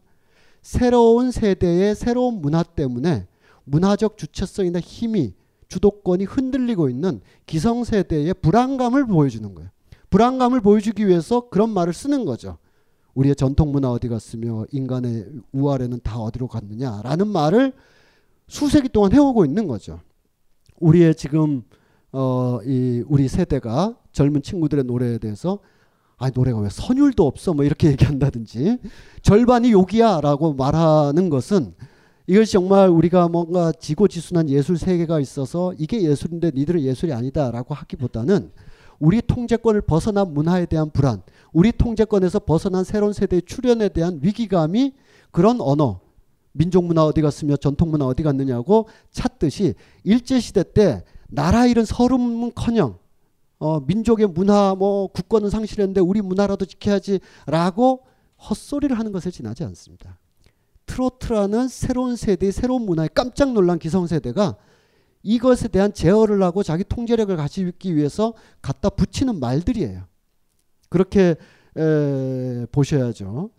새로운 세대의 새로운 문화 때문에 문화적 주체성이나 힘이 주도권이 흔들리고 있는 기성세대의 불안감을 보여주는 거예요. 불안감을 보여주기 위해서 그런 말을 쓰는 거죠. 우리의 전통 문화 어디 갔으며 인간의 우아래는 다 어디로 갔느냐라는 말을 수세기 동안 해오고 있는 거죠. 우리의 지금 어, 이 우리 세대가 젊은 친구들의 노래에 대해서 아 노래가 왜 선율도 없어 뭐 이렇게 얘기한다든지 절반이 욕이야라고 말하는 것은 이것이 정말 우리가 뭔가 지고지순한 예술 세계가 있어서 이게 예술인데 니들은 예술이 아니다라고 하기보다는 우리 통제권을 벗어난 문화에 대한 불안, 우리 통제권에서 벗어난 새로운 세대의 출현에 대한 위기감이 그런 언어, 민족 문화 어디 갔으며 전통 문화 어디 갔느냐고 찾듯이 일제 시대 때 나라 잃은 서름은커녕 어, 민족의 문화 뭐 국권은 상실했는데 우리 문화라도 지켜야지라고 헛소리를 하는 것에 지나지 않습니다. 트로트라는 새로운 세대의 새로운 문화에 깜짝 놀란 기성세대가 이것에 대한 제어를 하고 자기 통제력을 가지기 위해서 갖다 붙이는 말들이에요. 그렇게 에, 보셔야죠.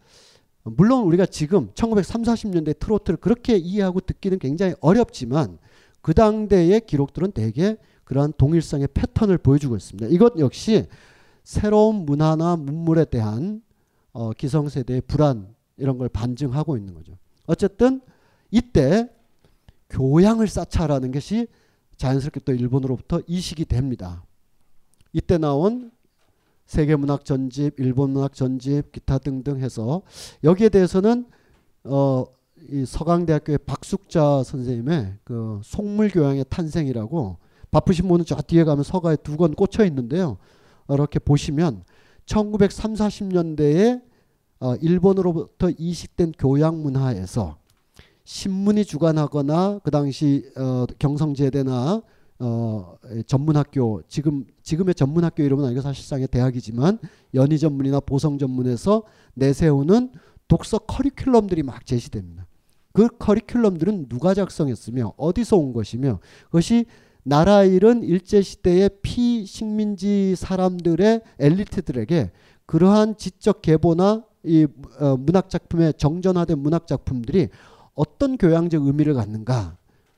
물론 우리가 지금 1930, 40년대 트로트를 그렇게 이해하고 듣기는 굉장히 어렵지만 그 당대의 기록들은 대개 그러한 동일성의 패턴을 보여주고 있습니다. 이것 역시 새로운 문화나 문물에 대한 어, 기성세대의 불안 이런 걸 반증하고 있는 거죠. 어쨌든 이때 교양을 쌓자라는 것이 자연스럽게 또 일본으로부터 이식이 됩니다. 이때 나온 세계문학 전집, 일본문학 전집, 기타 등등 해서 여기에 대해서는 어, 이 서강대학교의 박숙자 선생님의 그 속물교양의 탄생이라고 바쁘신 분은 저 뒤에 가면 서가에 두 권 꽂혀 있는데요. 이렇게 보시면 1930, 40년대에 어, 일본으로부터 이식된 교양 문화에서 신문이 주관하거나 그 당시 어, 경성제대나 어, 전문학교 지금 지금의 전문학교 이름은 아니고 사실상의 대학이지만 연희 전문이나 보성 전문에서 내세우는 독서 커리큘럼들이 막 제시됩니다. 그 커리큘럼들은 누가 작성했으며 어디서 온 것이며 그것이 나라 잃은 일제 시대의 피식민지 사람들의 엘리트들에게 그러한 지적 계보나 이 어, 문학 작품의 정전화된 문학 작품들이 어떤 교양적 의미를 갖는가?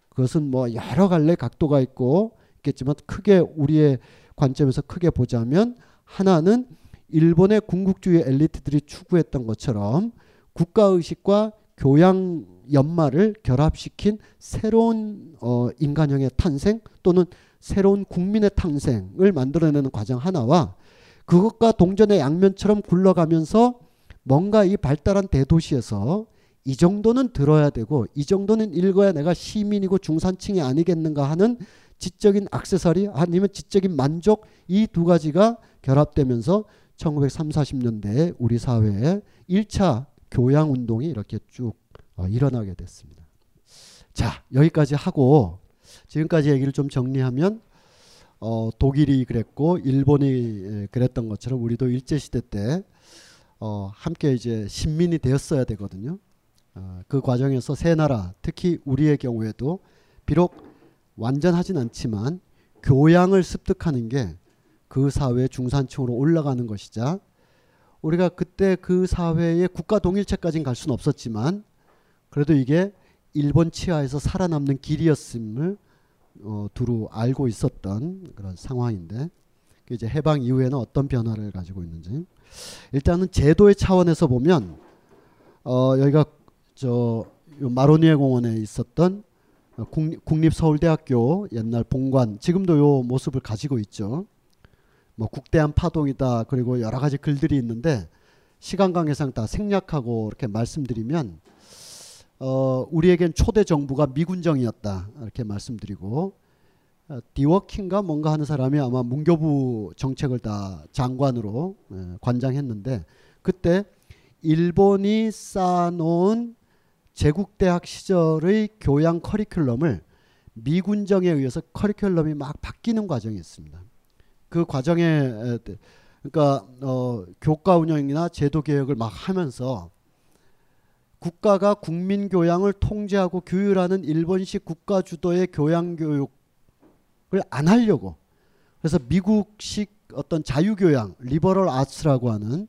그것은 뭐 여러 갈래 각도가 있고 있겠지만 크게 우리의 관점에서 크게 보자면 하나는 일본의 군국주의 엘리트들이 추구했던 것처럼 국가 의식과 교양 연마를 결합시킨 새로운 어, 인간형의 탄생 또는 새로운 국민의 탄생을 만들어내는 과정 하나와 그것과 동전의 양면처럼 굴러가면서 뭔가 이 발달한 대도시에서 이 정도는 들어야 되고 이 정도는 읽어야 내가 시민이고 중산층이 아니겠는가 하는 지적인 악세사리 아니면 지적인 만족 이 두 가지가 결합되면서 1930, 40년대에 우리 사회에 1차 교양 운동이 이렇게 쭉 어, 일어나게 됐습니다. 자, 여기까지 하고 지금까지 얘기를 좀 정리하면 어, 독일이 그랬고 일본이 그랬던 것처럼 우리도 일제 시대 때 어, 함께 이제 신민이 되었어야 되거든요. 어, 그 과정에서 세 나라, 특히 우리의 경우에도 비록 완전하진 않지만 교양을 습득하는 게 그 사회 중산층으로 올라가는 것이자 우리가 그때 그 사회의 국가 동일체까지는 갈 수는 없었지만 그래도 이게 일본 치하에서 살아남는 길이었음을 어, 두루 알고 있었던 그런 상황인데 이제 해방 이후에는 어떤 변화를 가지고 있는지 일단은 제도의 차원에서 보면 어, 여기가 저 마로니에 공원에 있었던 국립, 서울대학교 옛날 본관 지금도 요 모습을 가지고 있죠. 뭐 국대한 파동이다 그리고 여러 가지 글들이 있는데 시간 관계상 다 생략하고 이렇게 말씀드리면 어, 우리에겐 초대 정부가 미군정이었다 이렇게 말씀드리고 어, 디워킹가 뭔가 하는 사람이 아마 문교부 정책을 다 장관으로 예, 관장했는데 그때 일본이 쌓아놓은 제국대학 시절의 교양 커리큘럼을 미군정에 의해서 커리큘럼이 막 바뀌는 과정이 있습니다. 그 과정에 에, 그러니까 어, 교과 운영이나 제도 개혁을 막 하면서 국가가 국민 교양을 통제하고 규율하는 일본식 국가 주도의 교양 교육을 안 하려고 그래서 미국식 어떤 자유교양 liberal arts라고 하는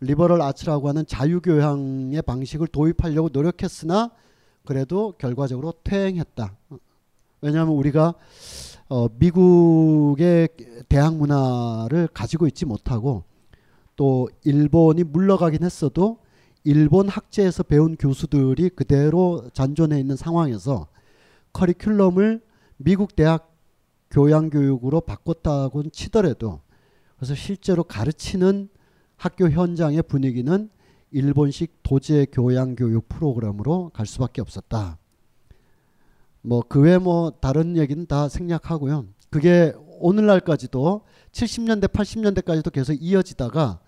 liberal arts라고 하는 자유교양의 방식을 도입하려고 노력했으나 그래도 결과적으로 퇴행했다. 왜냐하면 우리가 어, 미국의 대학 문화를 가지고 있지 못하고 또 일본이 물러가긴 했어도 일본 학제에서 배운 교수들이 그대로 잔존해 있는 상황에서 커리큘럼을 미국 대학 교양 교육으로 바꿨다고는 치더라도 그래서 실제로 가르치는 학교 현장의 분위기는 일본식 도제 교양 교육 프로그램으로 갈 수밖에 없었다. 뭐 그 외 뭐 다른 얘기는 다 생략하고요. 그게 오늘날까지도 70년대 80년대까지도 계속 이어지다가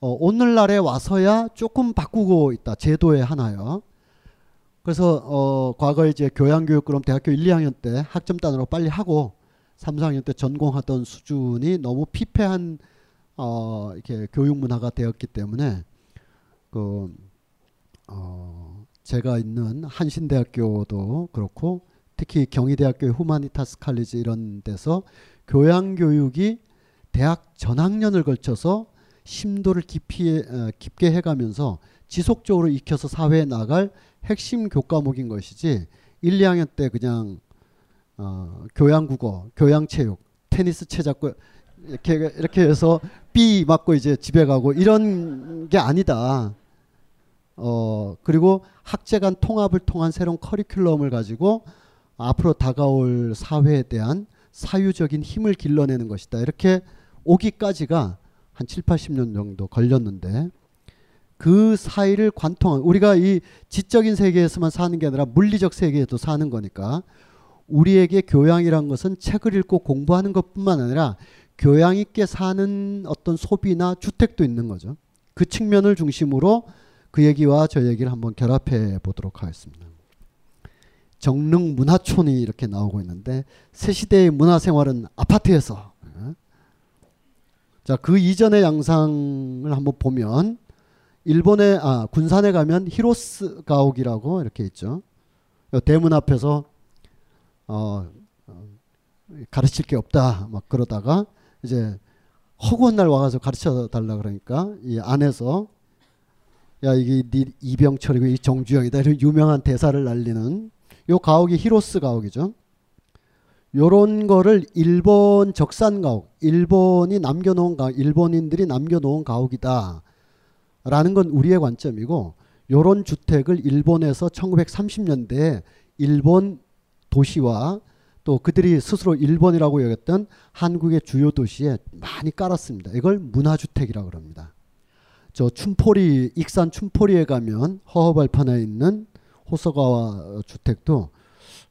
어, 오늘날에 와서야 조금 바꾸고 있다. 제도의 하나요. 그래서 어, 과거에 이제 교양교육 그럼 대학교 1, 2학년 때 학점 단으로 빨리 하고 3, 4학년 때 전공하던 수준이 너무 피폐한 어, 이렇게 교육 문화가 되었기 때문에 그 어, 제가 있는 한신대학교도 그렇고 특히 경희대학교의 후마니타스 칼리지 이런 데서 교양 교육이 대학 전학년을 걸쳐서 심도를 깊이 어, 깊게 해가면서 지속적으로 익혀서 사회에 나갈 핵심 교과목인 것이지 1, 2학년 때 그냥 어, 교양 국어, 교양 체육, 테니스 채 잡고 이렇게 이렇게 해서 삐 맞고 이제 집에 가고 이런 게 아니다. 어 그리고 학제 간 통합을 통한 새로운 커리큘럼을 가지고 앞으로 다가올 사회에 대한 사유적인 힘을 길러내는 것이다. 이렇게 오기까지가 한 7, 80년 정도 걸렸는데 그 사이를 관통한 우리가 이 지적인 세계에서만 사는 게 아니라 물리적 세계에도 사는 거니까 우리에게 교양이란 것은 책을 읽고 공부하는 것뿐만 아니라 교양 있게 사는 어떤 소비나 주택도 있는 거죠. 그 측면을 중심으로 그 얘기와 저 얘기를 한번 결합해 보도록 하겠습니다. 정릉 문화촌이 이렇게 나오고 있는데 새 시대의 문화생활은 아파트에서 자, 그 이전의 양상을 한번 보면 일본의 아, 군산에 가면 히로스 가옥이라고 이렇게 있죠. 대문 앞에서 어, 어, 가르칠 게 없다 막 그러다가 이제 허구한 날 와가지고 가르쳐 달라 그러니까 이 안에서 야 이게 네 이병철이고 이 정주영이다 이런 유명한 대사를 날리는 요 가옥이 히로스 가옥이죠. 요런 거를 일본 적산 가옥, 일본이 남겨놓은 가옥, 일본인들이 남겨놓은 가옥이다. 라는 건 우리의 관점이고, 요런 주택을 일본에서 1930년대에 일본 도시와 또 그들이 스스로 일본이라고 여겼던 한국의 주요 도시에 많이 깔았습니다. 이걸 문화주택이라고 그럽니다. 저 춘포리, 익산 춘포리에 가면 허허발판에 있는 호서가와 주택도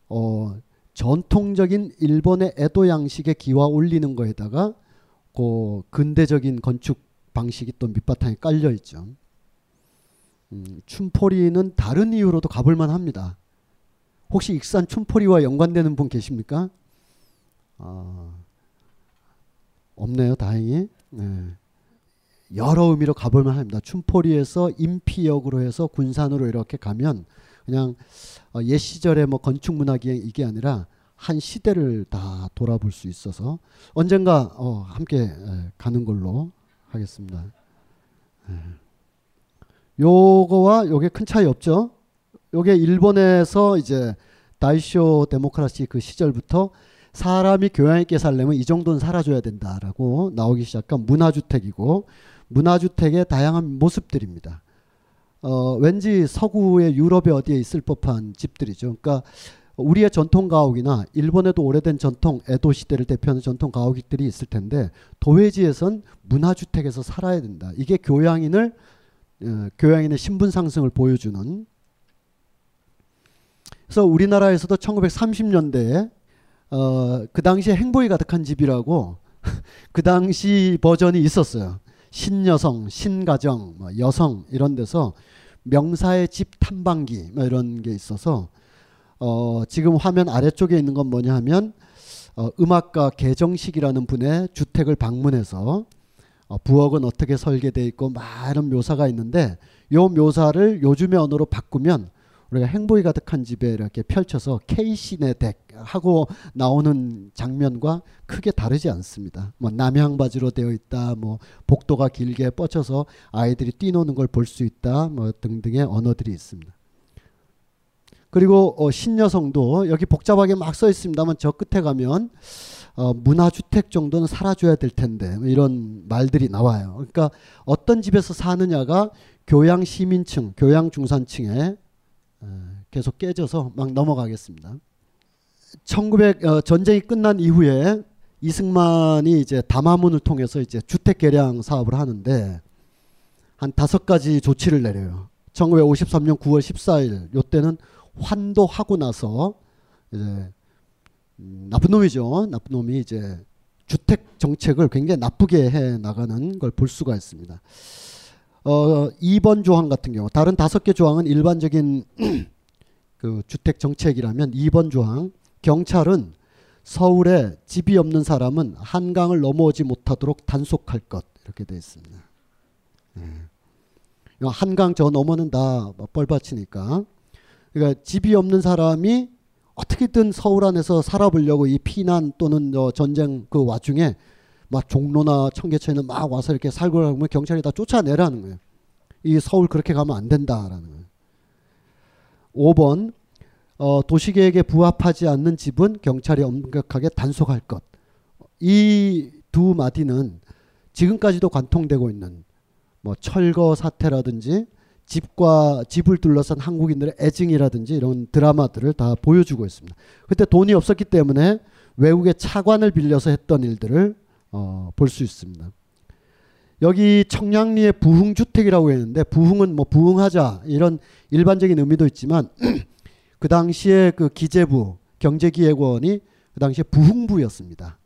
어, 전통적인 일본의 에도 양식의 기와 올리는 거에다가 그 근대적인 건축 방식이 또 밑바탕에 깔려 있죠. 음, 춘포리는 다른 이유로도 가볼 만 합니다. 혹시 익산 춘포리와 연관되는 분 계십니까? 아, 없네요, 다행히. 네. 여러 의미로 가볼 만 합니다. 춘포리에서 인피역으로 해서 군산으로 이렇게 가면 그냥 어, 옛 시절의 뭐 건축 문화기행 이게 아니라 한 시대를 다 돌아볼 수 있어서 언젠가 어, 함께 에, 가는 걸로 하겠습니다. 에. 요거와 요게 큰 차이 없죠? 요게 일본에서 이제 다이쇼 데모크라시 그 시절부터 사람이 교양 있게 살려면 이 정도는 살아줘야 된다라고 나오기 시작한 문화주택이고 문화주택의 다양한 모습들입니다. 어, 왠지 서구의 유럽에 어디에 있을 법한 집들이죠. 그러니까 우리의 전통 가옥이나 일본에도 오래된 전통 에도 시대를 대표하는 전통 가옥들이 있을 텐데 도회지에선 문화주택에서 살아야 된다. 이게 교양인을 어, 교양인의 신분 상승을 보여주는. 그래서 우리나라에서도 1930년대에 어, 그 당시에 행복이 가득한 집이라고 그 당시 버전이 있었어요. 신여성, 신가정, 뭐 여성 이런 데서 명사의 집 탐방기 뭐 이런 게 있어서 어, 지금 화면 아래쪽에 있는 건 뭐냐 하면 어, 음악가 개정식이라는 분의 주택을 방문해서 어, 부엌은 어떻게 설계되어 있고 많은 묘사가 있는데 요 묘사를 요즘의 언어로 바꾸면 우리가 행복이 가득한 집에 이렇게 펼쳐서 케이신의 덱 하고 나오는 장면과 크게 다르지 않습니다. 뭐 남향 바지로 되어 있다, 뭐 복도가 길게 뻗쳐서 아이들이 뛰노는 걸 볼 수 있다, 뭐 등등의 언어들이 있습니다. 그리고 어, 신여성도 여기 복잡하게 막 써 있습니다만 저 끝에 가면 어, 문화주택 정도는 살아줘야 될 텐데 뭐 이런 말들이 나와요. 그러니까 어떤 집에서 사느냐가 교양 시민층, 교양 중산층에 계속 깨져서 막 넘어가겠습니다. 1900 어, 전쟁이 끝난 이후에 이승만이 이제 담화문을 통해서 이제 주택 개량 사업을 하는데 한 다섯 가지 조치를 내려요. 1953년 9월 14일 요때는 환도하고 나서 이제 음, 나쁜 놈이죠. 나쁜 놈이 이제 주택 정책을 굉장히 나쁘게 해 나가는 걸 볼 수가 있습니다. 어, 2번 조항 같은 경우 다른 다섯 개 조항은 일반적인 그 주택 정책이라면 2번 조항 경찰은 서울에 집이 없는 사람은 한강을 넘어오지 못하도록 단속할 것 이렇게 되어 있습니다. 네. 한강 저 넘어는 다 뻘받치니까 그러니까 집이 없는 사람이 어떻게든 서울 안에서 살아보려고 이 피난 또는 전쟁 그 와중에 막 종로나 청계천에 막 와서 이렇게 살고 그러면 경찰이 다 쫓아내라는 거예요. 이 서울 그렇게 가면 안 된다라는 거예요. 5번 어, 도시계획에 부합하지 않는 집은 경찰이 엄격하게 단속할 것. 이 두 마디는 지금까지도 관통되고 있는 뭐 철거 사태라든지 집과 집을 둘러싼 한국인들의 애증이라든지 이런 드라마들을 다 보여주고 있습니다. 그때 돈이 없었기 때문에 외국의 차관을 빌려서 했던 일들을 어, 볼 수 있습니다. 여기 청량리의 부흥주택이라고 했는데 부흥은 뭐 부흥하자 이런 일반적인 의미도 있지만 그 당시에 그 기재부 경제기획원이 그 당시에 부흥부였습니다.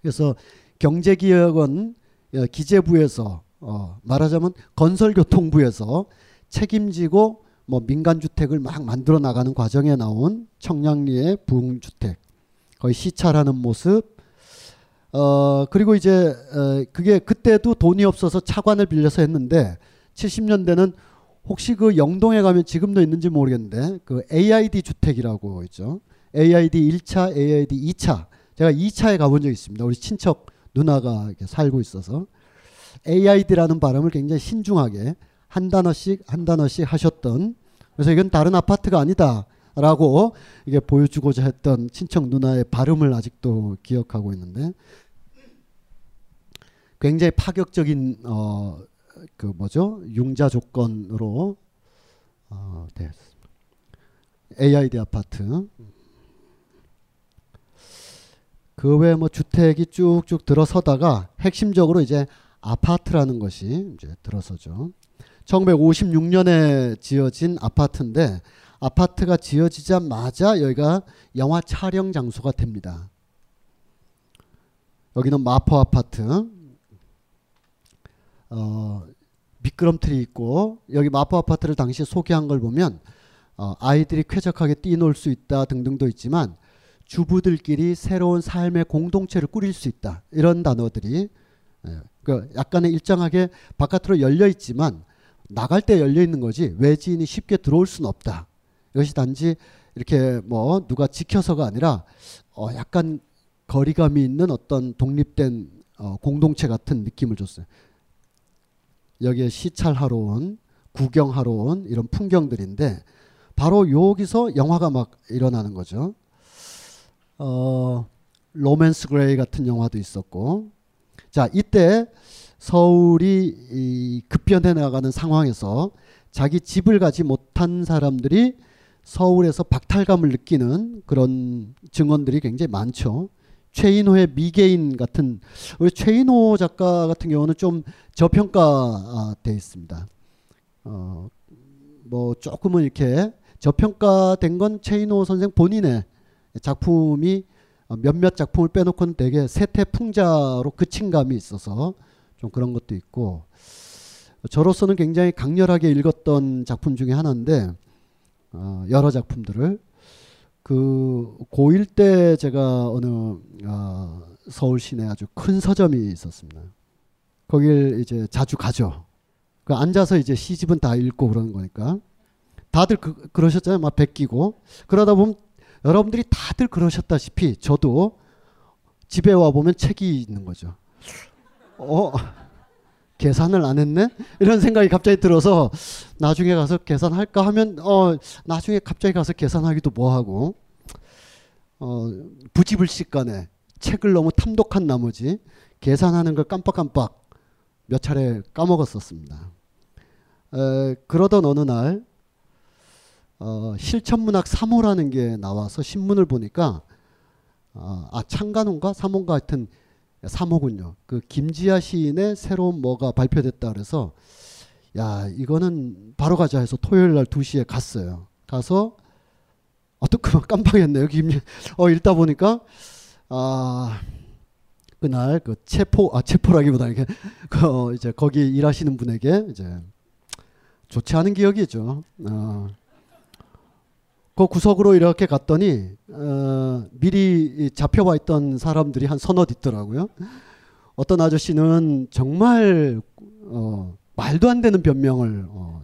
그래서 경제기획원 어, 기재부에서 어 말하자면 건설교통부에서 책임지고 뭐 민간주택을 막 만들어 나가는 과정에 나온 청량리의 부흥주택 거의 시찰하는 모습 어 그리고 이제 어 그게 그때도 돈이 없어서 차관을 빌려서 했는데 70년대는 혹시 그 영동에 가면 지금도 있는지 모르겠는데 그 AID 주택이라고 있죠. AID 1차, AID 2차. 제가 2차에 가본 적 있습니다. 우리 친척 누나가 살고 있어서 AID라는 발음을 굉장히 신중하게 한 단어씩 한 단어씩 하셨던 그래서 이건 다른 아파트가 아니다라고 이게 보여주고자 했던 친척 누나의 발음을 아직도 기억하고 있는데 굉장히 파격적인 어 그 뭐죠 융자 조건으로 어, 네. AID 아파트 그 외에 뭐 주택이 쭉쭉 들어서다가 핵심적으로 이제 아파트라는 것이 이제 들어서죠. 1956년에 지어진 아파트인데 아파트가 지어지자마자 여기가 영화 촬영 장소가 됩니다. 여기는 마포 아파트. 어, 미끄럼틀이 있고 여기 마포 아파트를 당시 소개한 걸 보면 어, 아이들이 쾌적하게 뛰놀 수 있다 등등도 있지만 주부들끼리 새로운 삶의 공동체를 꾸릴 수 있다 이런 단어들이 예, 그 약간의 일정하게 바깥으로 열려 있지만 나갈 때 열려 있는 거지 외지인이 쉽게 들어올 수는 없다. 이것이 단지 이렇게 뭐 누가 지켜서가 아니라 어 약간 거리감이 있는 어떤 독립된 어 공동체 같은 느낌을 줬어요. 여기에 시찰하러 온 구경하러 온 이런 풍경들인데 바로 여기서 영화가 막 일어나는 거죠. 어 로맨스 그레이 같은 영화도 있었고 자 이때 서울이 급변해 나가는 상황에서 자기 집을 가지 못한 사람들이 서울에서 박탈감을 느끼는 그런 증언들이 굉장히 많죠. 최인호의 미개인 같은 우리 최인호 작가 같은 경우는 좀 저평가돼 있습니다. 어, 뭐 조금은 이렇게 저평가된 건 최인호 선생 본인의 작품이 몇몇 작품을 빼놓고는 되게 세태 풍자로 그친 감이 있어서 좀 그런 것도 있고 저로서는 굉장히 강렬하게 읽었던 작품 중에 하나인데 어, 여러 작품들을 그 고1 때 제가 어느 어, 서울 시내 아주 큰 서점이 있었습니다. 거길 이제 자주 가죠. 그 앉아서 이제 시집은 다 읽고 그러는 거니까 다들 그, 그러셨잖아요. 막 베끼고 그러다 보면 여러분들이 다들 그러셨다시피 저도 집에 와 보면 책이 있는 거죠. 어 계산을 안 했네? 이런 생각이 갑자기 들어서 나중에 가서 계산할까 하면 어 나중에 갑자기 가서 계산하기도 뭐하고 어 부지불식간에 책을 너무 탐독한 나머지 계산하는 걸 깜빡깜빡 몇 차례 까먹었었습니다. 에, 그러던 어느 날 어, 실천문학 3호라는 게 나와서 신문을 보니까 어, 아 창간호인가 3호인가 하여튼 3호군요. 그 김지아 시인의 새로운 뭐가 발표됐다 그래서 야 이거는 바로 가자 해서 토요일 날 2시에 갔어요. 가서 어또 그만 깜빡했네요. 김, 어 읽다 보니까 아 그날 그 체포 아 체포라기보다 이렇게 그 어, 이제 거기 일하시는 분에게 이제 좋지 않은 기억이죠. 어. 그 구석으로 이렇게 갔더니 어, 미리 잡혀와 있던 사람들이 한 서너 있더라고요. 어떤 아저씨는 정말 어, 말도 안 되는 변명을 어,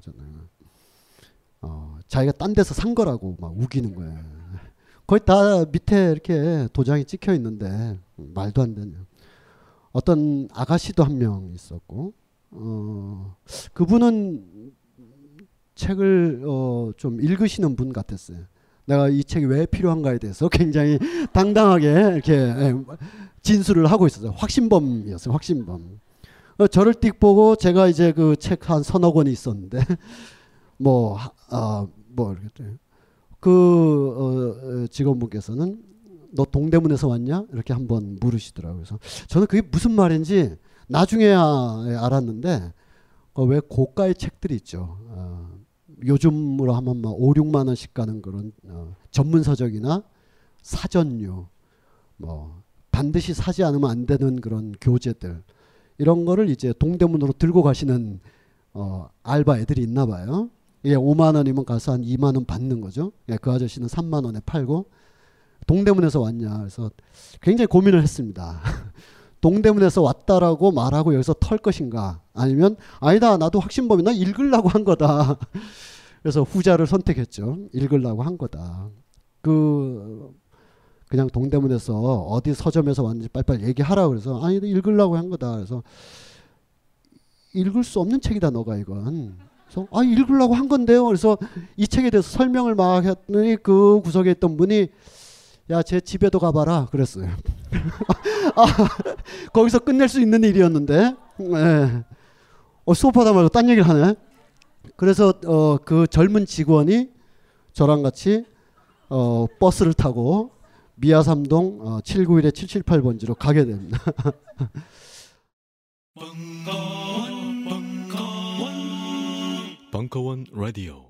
어, 자기가 딴 데서 산 거라고 막 우기는 거예요. 거의 다 밑에 이렇게 도장이 찍혀 있는데 말도 안 되는. 어떤 아가씨도 한 명 있었고 어, 그분은 책을 어, 좀 읽으시는 분 같았어요. 내가 이 책이 왜 필요한가에 대해서 굉장히 당당하게 이렇게 예, 진술을 하고 있었어요. 확신범이었어요. 확신범. 어, 저를 띡 보고 제가 이제 그 책 한 서너 권이 있었는데 뭐, 아, 뭐, 이렇게. 그, 어, 어, 직원분께서는 너 동대문에서 왔냐? 이렇게 한번 물으시더라고요. 그래서 저는 그게 무슨 말인지 나중에야 알았는데, 어, 왜 고가의 책들이 있죠. 어, 요즘으로 하면 막 5, 6만 원씩 가는 그런 어, 전문 서적이나 사전류 뭐 반드시 사지 않으면 안 되는 그런 교재들 이런 거를 이제 동대문으로 들고 가시는 어, 알바 애들이 있나 봐요. 예, 5만 원이면 가서 한 2만 원 받는 거죠. 예, 그 아저씨는 3만 원에 팔고 동대문에서 왔냐. 그래서 굉장히 고민을 했습니다. 동대문에서 왔다라고 말하고 여기서 털 것인가? 아니면 아니다 나도 확신범이 나 읽으려고 한 거다. 그래서 후자를 선택했죠. 읽으려고 한 거다. 그 그냥 동대문에서 어디 서점에서 왔는지 빨리빨리 얘기하라 그래서 아니 읽으려고 한 거다. 그래서 읽을 수 없는 책이다 너가 이건. 그래서 아 읽으려고 한 건데요. 그래서 이 책에 대해서 설명을 막 했더니 그 구석에 있던 분이 야, 제 집에도 가봐라. 그랬어요. 아, 거기서 끝낼 수 있는 일이었는데, 네. 어, 수업하다 말고 딴 얘기를 하네. 그래서, 어, 그 젊은 직원이 저랑 같이, 어, 버스를 타고 미아삼동 어, 791에 778번지로 가게 됩니다. 벙커원, 벙커원, 벙커원 라디오.